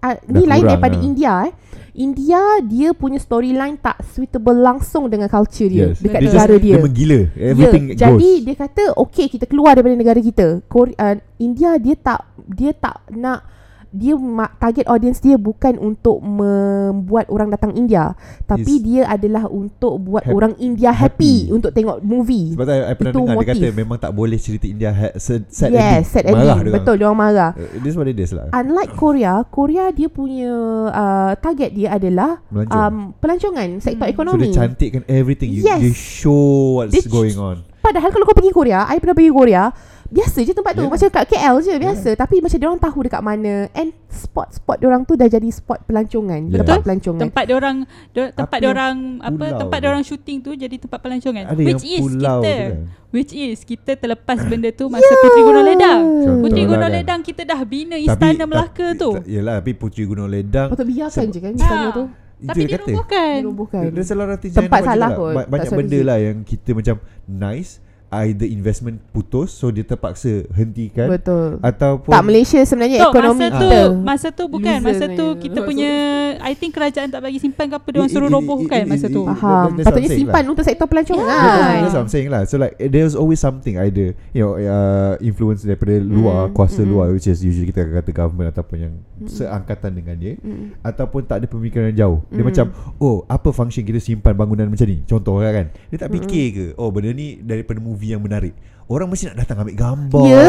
uh, Ni lain daripada lah. India eh India dia punya storyline tak suitable langsung dengan culture dia Yes. dekat Dia negara just, dia. Dia menggila. Everything ya, jadi goes. dia kata okay kita keluar daripada negara kita. Korea, uh, India dia tak dia tak nak dia target audience dia bukan untuk membuat orang datang India tapi Is dia adalah untuk buat hap- orang India happy, happy. untuk tengok movie. Sebab I, I pernah Itu dengar dia kata motif. memang tak boleh cerita India ha, set, set yes, set Marah ending. Betul, dia orang marah. Uh, This what it is lah. Unlike Korea, Korea dia punya uh, target dia adalah Melancong. um, pelancongan, sektor Hmm. so ekonomi. dia cantikkan everything. You, Yes. They show what's Dia going on. Padahal kalau kau pergi Korea, I pernah pergi Korea, biasa je tempat tu. Yeah. Macam kat KL je biasa, tapi macam dia orang tahu dekat mana and spot-spot dia orang tu dah jadi spot pelancongan, Yeah. tempat pelancongan. Tempat dia orang tempat dia orang apa tempat tu? dia orang shooting tu jadi tempat pelancongan. Ada which is kita tu kan. which is kita terlepas [COUGHS] benda tu masa Puteri Gunung Ledang. Contoh Puteri lah Gunung kan. Ledang kita dah bina istana Melaka tapi- tu. ta- Yelah tapi Puteri Gunung Ledang Patut biarkan Seb- je kan istana Ah. tu. itu Tapi dia dirobohkan. Dirobohkan. There's a lot of things Tempat salah kot, lah. Tak Banyak benda lah yang kita macam nice Either investment putus So dia terpaksa hentikan Betul. Ataupun Tak Malaysia sebenarnya Tu ekonomi masa tu kita. masa tu bukan Loser masa tu kita punya I think kerajaan tak bagi simpan ke apa dia suruh robohkan masa tu. Faham. Patutnya saying simpan lah. untuk sektor pelancongan. Yeah. Right. that's what I'm saying lah So like There's always something Either You know uh, Influence daripada luar Mm, Kuasa mm, luar mm. Which is usually kita akan kata government Ataupun yang Mm. Seangkatan dengan dia Mm. Ataupun tak ada pemikiran yang jauh Dia Mm. macam Oh apa function kita simpan bangunan macam ni Contoh lah kan Dia tak Mm. fikir ke Oh benda ni Daripada movie yang menarik Orang mesti nak datang ambil gambar Ya.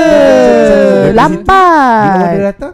Bila orang Lambat. dah datang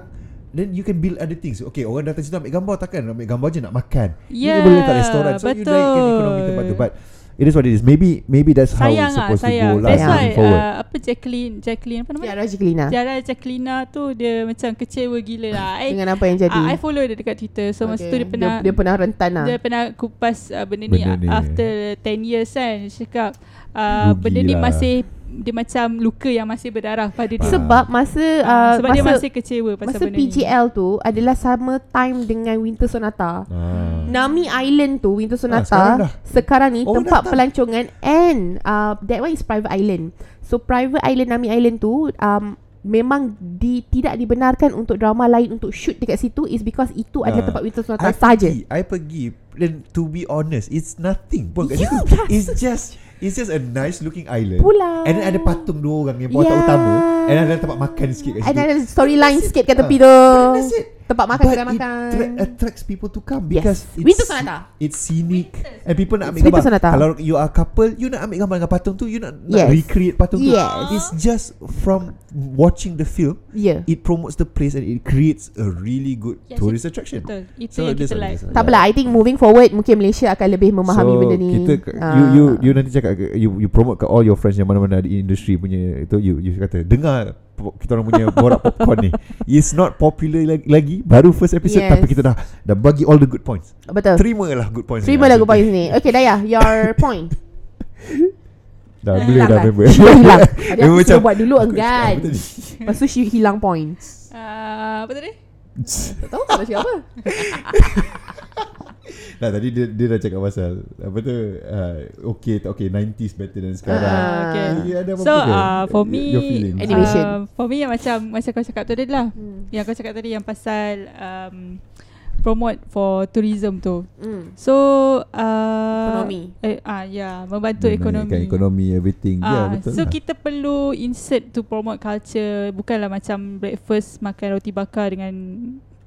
Then you can build other things Okay orang datang situ ambil gambar Takkan ambil gambar je nak makan Yeah, Ini boleh letak restoran So you betul. naikkan ekonomi tempat tu But It is what it is Maybe maybe that's how Sayang it's lah supposed sayang. to go lah That's Sayang. why forward uh, apa Jacqueline Jacqueline apa nama? Tiara Jiklina. Tiara Jacqueline tu dia macam kecewa gila lah. I, Dengan apa yang jadi. uh, I follow dia dekat Twitter. So masa tu dia pernah dia, dia pernah rentan lah. dia pernah kupas uh, benda ni Benda ni. after 10 years kan. Dia cakap uh, benda ni lah. masih dia macam luka yang masih berdarah pada dia. Sebab masa Ah, uh, sebab masa, dia masih kecewa pasal masa benda ni. PGL tu adalah sama time dengan Winter Sonata. ah. Nami Island tu Winter sekarang Sonata dah. sekarang ni Oh, tempat datang. pelancongan and uh, that one is private island. So private island Nami Island tu um, memang di, tidak dibenarkan untuk drama lain untuk shoot dekat situ is because itu adalah Ah. tempat Winter Sonata saja. I pergi And to be honest It's nothing. Pun kat You situ. It's just It's just a nice looking island. Pulau. And then ada patung dua orang Yang watak Yeah. utama. And ada tempat makan sikit kat And situ. ada storyline sikit kat tepi Ah, tu. That's it Tempat makan But kedai it makan. tra- attracts people to come Yes. Because it's, Winter Sonata. It's scenic And people nak ambil Winter gambar Sonata. Kalau you are couple You nak ambil gambar dengan patung tu You nak, Yes. nak recreate patung tu Yes. It's just from watching the film Yeah. It promotes the place And it creates a really good Yes, tourist attraction Betul. Itu So yang kita it like. Tak apalah I think moving forward Mungkin Malaysia akan lebih memahami so, benda ni Kita Ah. you you you nanti cakap ke- you you promote ke all your friends yang mana-mana di industri punya itu you you kata dengar kita orang punya borak popcorn ni. It's not popular lagi, lagi baru first episode Yes. tapi kita dah dah bagi all the good points. Betul Terima lah good points. Terima lagu points ni [LAUGHS] Okay Daya Your point Dah Eh, boleh hilang dah member. She hilang Member [LAUGHS] aku macam- buat dulu enggan? Lepas tu she hilang points Uh, apa tadi? Tak tahu tak cakap apa [LAUGHS] [LAUGHS] Nah tadi dia dia dah cakap pasal apa tu uh, okay tak okay 90s better than sekarang. Ah, okay. Ada apa-apa So uh, for me your feelings. Animation. Uh, for me yang macam macam kau cakap tadi lah. Hmm. Yang kau cakap tadi yang pasal um, promote for tourism tu. Hmm. So uh, Ekonomi. Eh, ah ya, yeah, membantu ekonomi. Ekonomi everything. Ya, Ah, betul so lah. kita perlu insert to promote culture bukanlah macam breakfast makan roti bakar dengan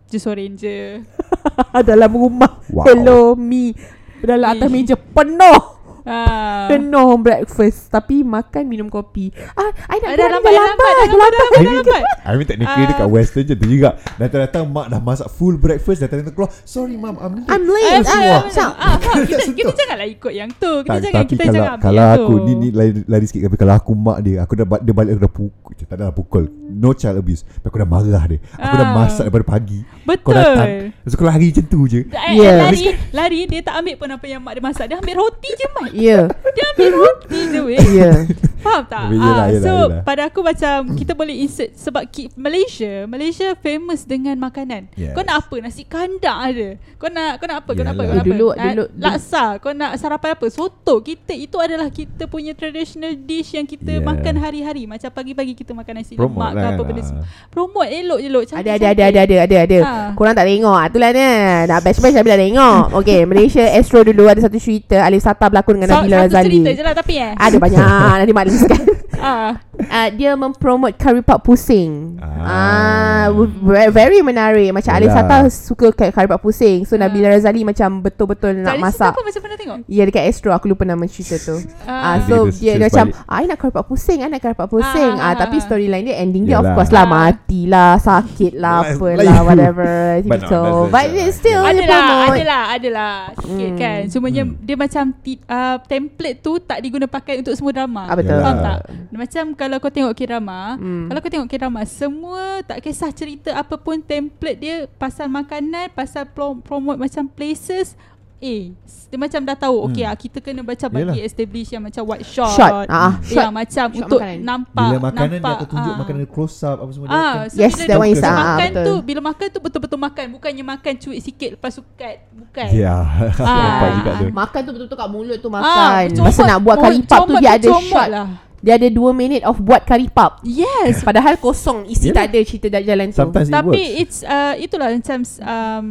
jus orange je. [LAUGHS] [LAUGHS] Dalam rumah. Wow. Hello me. Dalam atas meja penuh. Ah. Penuh breakfast. Tapi makan minum kopi. Ah, I nak Dah keluar, lambat, dah lambat, dah lambat, dah lambat, dah lambat. I mean technically Ah. dekat western je tu juga. Datang-datang mak dah masak full breakfast Datang-datang keluar. Sorry mum I'm late. I'm late. Ah, ah, [LAUGHS] kita, janganlah ikut yang tu. Kita tak, jangan tapi kita kalau jangan kalau aku tu. ni, ni lari, lari sikit. Tapi kalau aku mak dia aku dah dia balik aku dah pukul. Tak adalah pukul. No child abuse. Tapi aku dah marah dia. Aku dah Ah. masak daripada pagi Betul. kau datang Lepas kau lari macam tu je Eh, Yeah. lari, lari dia tak ambil pun apa yang mak dia masak. Dia ambil roti je, Mat. Ya Dia ambil roti je, weh. Ya Faham tak? Yelah, Ah, yelah, so yelah. pada aku macam kita boleh insert sebab ki, Malaysia, Malaysia famous dengan makanan. Yes. Kau nak apa? Nasi kandar ada. Kau nak kau nak apa? Kau nak apa? Kau Yelah. nak Eh, dulu- apa? Ah, dulu- laksa. Kau nak sarapan apa? Soto. Kita itu adalah kita punya traditional dish yang kita Yeah. makan hari-hari. Macam pagi-pagi kita makan nasi Promote lemak ke lah apa kan, benda ah. semua. Promote elok je elok. ada ada ada ada ada ada ada. Korang tak tengok ah itulah dia. Nak bash-bash tak tengok. Okey, Malaysia Astro dulu ada satu cerita Alif Sata berlakon dengan So, Nabila satu Razali. cerita je lah tapi eh. Ada banyak nanti mak listkan. Ah. Uh, dia mempromote curry puff pusing. Ah, Ah. very, menarik. Macam Alif. Sata suka kat curry puff pusing. So Ah. Nabila Razali macam betul-betul nak Kali masak. Aku macam pernah tengok. Ya dekat Astro aku lupa nama cerita tu. Ah, Ah. so Dia- dia, dia dia macam sebalik. I nak curry puff pusing, I nak curry puff pusing. Ah, Ah, ah, tapi ah. storyline dia ending dia of Yalah. course lah Ah. matilah, sakit lah, apalah Melayu. [LAUGHS] whatever. But no, Gitu. that's- But it's still dia Adalah, promote. adalah, adalah sikit Hmm. kan. Cumanya Hmm. dia macam ti- uh, template tu tak diguna pakai untuk semua drama. Ah, betul. Faham tak? Macam kalau kau tengok K-drama, Hmm. kalau kau tengok K-drama, semua tak kisah cerita apa pun template dia pasal makanan, pasal pro- promote macam places, eh dia macam dah tahu okay Hmm. ah, kita kena baca bagi Yalah. establish yang macam white shot. Shot. Ah, Yang shot. macam shot untuk makanan. nampak Bila makanan dia nampak, akan tunjuk ah. makanan close up apa semua dia Ah, akan so Yes, that dia one is, ah, makan betul. tu bila makan tu betul-betul makan bukannya makan cuit sikit lepas tu cut. Bukan. Ya [LAUGHS] Nampak juga tu Makan tu betul-betul kat mulut tu Ah, makan. comot- Masa nak buat oh, curry puff tu dia ada shot. lah. Dia ada 2 minit of buat curry puff. Yes. [LAUGHS] Padahal kosong isi Yalah. tak ada cerita dah jalan tu. Sometimes it Tapi works it's uh, itulah macam um,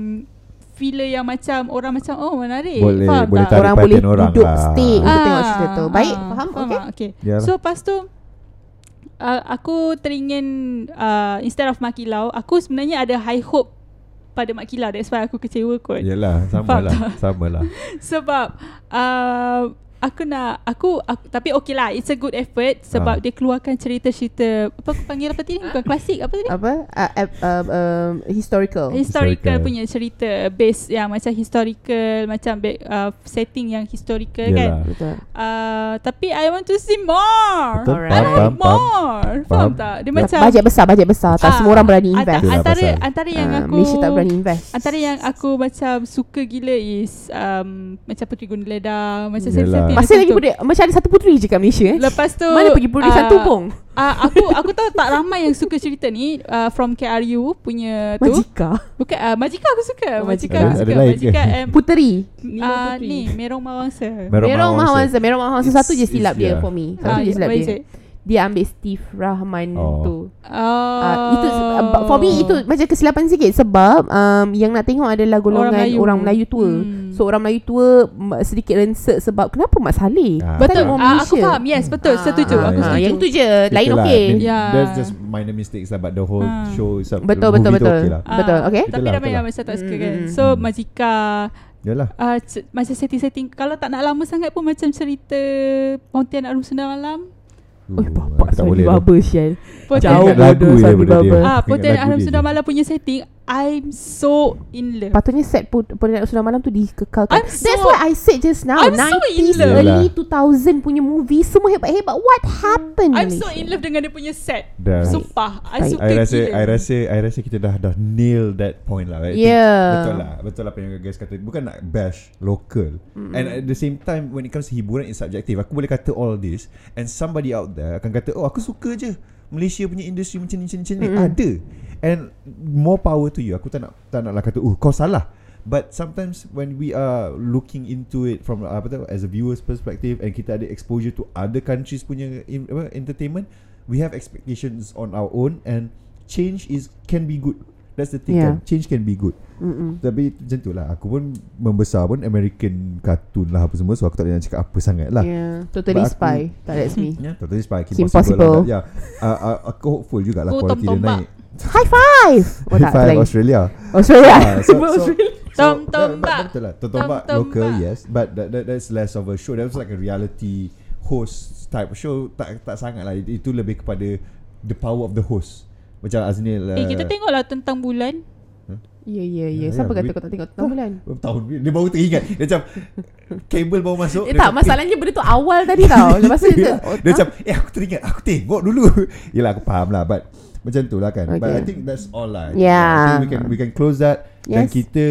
filler yang macam orang macam oh menarik. Boleh- Faham boleh tak? orang boleh orang duduk lah. stay untuk Ah, tengok cerita tu. Baik, ah, faham? faham Okey. tak? Okay. Yalah. So lepas tu uh, aku teringin uh, instead of Mak Kilau, aku sebenarnya ada high hope pada Mak Kilau. That's why aku kecewa kot. Yalah sama Faham lah tak? Sama lah [LAUGHS] Sebab uh, aku nak aku, aku tapi okey lah it's a good effort sebab Ah. dia keluarkan cerita-cerita apa aku panggil apa tadi bukan klasik apa tadi Apa? Uh, uh, uh, um, historical. historical Historical. punya cerita base yang macam historical macam back, uh, setting yang historical kan Yalah Betul. uh, tapi I want to see more Betul Alright. I want faham more faham Faham. tak dia macam bajet besar, bajet besar. Tak Ah, semua orang berani invest. Antara pasal. antara yang Ah, aku Malaysia tak berani invest. Antara yang aku macam suka gila is um, macam Puteri Gundeleda, macam Yalah. Setting Masih lagi putri, macam ada satu puteri je kat Malaysia eh. Lepas tu Mana pergi puteri ah, satu pun? Ah, [LAUGHS] aku aku tahu tak ramai yang suka cerita ni uh, from KRU punya tu. Majika. Bukan uh, Majika aku suka. Oh, Majika aku suka. Majika um, Puteri. uh, ni Merong Mawangsa. Merong Mahawansa. Merong Mahawansa It's- satu je silap dia for me. Ah, Satu je silap dia. Dia ambil Steve Rahman Oh. tu. Oh. Uh, itu uh, for me itu macam kesilapan sikit sebab um, yang nak tengok adalah golongan orang Melayu. Orang Melayu tua. Hmm. So orang Melayu tua sedikit rensek sebab kenapa Mat Saleh? Ah. betul. Ah, aku faham. Yes, betul. Ah, Setuju. ah, Aku ah, setuju. Yang tu je, lain Betul okey. Yeah. That's just minor mistakes lah But the whole Ah. show Betul the betul tu betul. okay lah. Ah, Betul, okey. Tapi Betul lah, ramai betul yang macam tak suka Mm, kan. mm, So mm. Majika Yalah uh, c- macam setting-setting kalau tak nak lama sangat pun macam cerita Pontianak Arum Sundar Malam. Oh, bapak tak. Baba. Pontianak Jauh lagu bodoh. Baba. Ah, Pontianak Sundar je. Malam punya setting I'm so in love. Patutnya set pun Pontianak Sudah Malam tu dikekalkan. I'm so- That's what I said just now. I'm so in 90s, love. early 2000 punya movie semua hebat-hebat. What happened? I'm so Malaysia? in love dengan dia punya set. Dah. Sumpah, I Baik. suka I rasa gila. I rasa I rasa kita dah dah nail that point lah. right? Yeah. Betul lah. Betul lah apa yang guys kata. Bukan nak bash local. Mm. And at the same time when it comes to hiburan is subjective. Aku boleh kata all this and somebody out there akan kata, "Oh, aku suka je Malaysia punya industri macam ni macam ni macam ni." Ada. And more power to you. Aku tak nak tak naklah kata, "Oh, kau salah." But sometimes when we are looking into it from uh, apa tu as a viewer's perspective and kita ada exposure to other countries punya in, apa, entertainment, we have expectations on our own and change is can be good. That's the thing Yeah. kan Change can be good Mm-mm. Tapi macam tu lah Aku pun membesar pun American cartoon lah apa semua So aku tak boleh nak cakap apa sangat lah Yeah, totally But aku- spy. Tak that's me. [LAUGHS] Ya, totally spy Kim, Kim Possible, Possible. lah. Ya, uh, uh, aku hopeful jugalah Oh, quality dia naik. High five. Oh tak, High five. Australia. Australia. Ah, so, [LAUGHS] so, Australia. Tom so, Tombak. but- Betul lah. Tom Tom Tombak local yes, but that, that that's less of a show. That was like a reality host type show. Tak tak sangat lah. Itu, lebih kepada the power of the host. Macam Aznil. Eh kita tengoklah tentang bulan. Ya, ya, ya. Ya, Siapa ya, kata kau tak tengok tentang bulan? Berapa tahun Dia baru teringat Dia macam Kabel baru masuk Eh tak, masalahnya benda tu awal tadi tau. [LAUGHS] Lepas tu dia, oh, Dia macam Eh aku teringat Aku tengok dulu [LAUGHS] Yelah aku faham lah But Macam tu lah kan. But Okay. I think that's all lah. Yeah. I think we can we can close that. Dan Yes. kita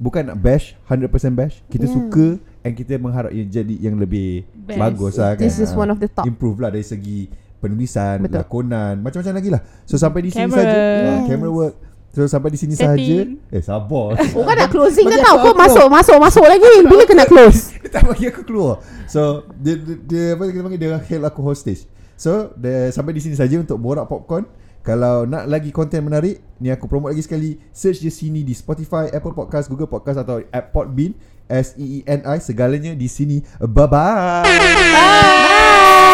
Bukan nak bash 100% bash. Kita Yeah. suka And kita mengharap ia jadi yang lebih Best. Bagus lah kan. This is one of the top. Improve lah dari segi Penulisan Betul. Lakonan Macam-macam lagi lah. So sampai di sini Camera. saja. Yes. Ah, Camera work. So sampai di sini saja. Eh sabar. [LAUGHS] Oh kan nak closing dah Bagi tau? Kau masuk Masuk masuk lagi. Bila kena close? Dia [LAUGHS] tak bagi aku keluar. So Dia, dia, dia apa kita panggil? Dia hail aku hostage. So dia, Sampai di sini saja Untuk Borak Popcorn Kalau nak lagi konten menarik Ni aku promote lagi sekali. Search je sini Di Spotify Apple Podcast Google Podcast Atau app Podbean. S-E-E-N-I Segalanya di sini. Bye-bye. Bye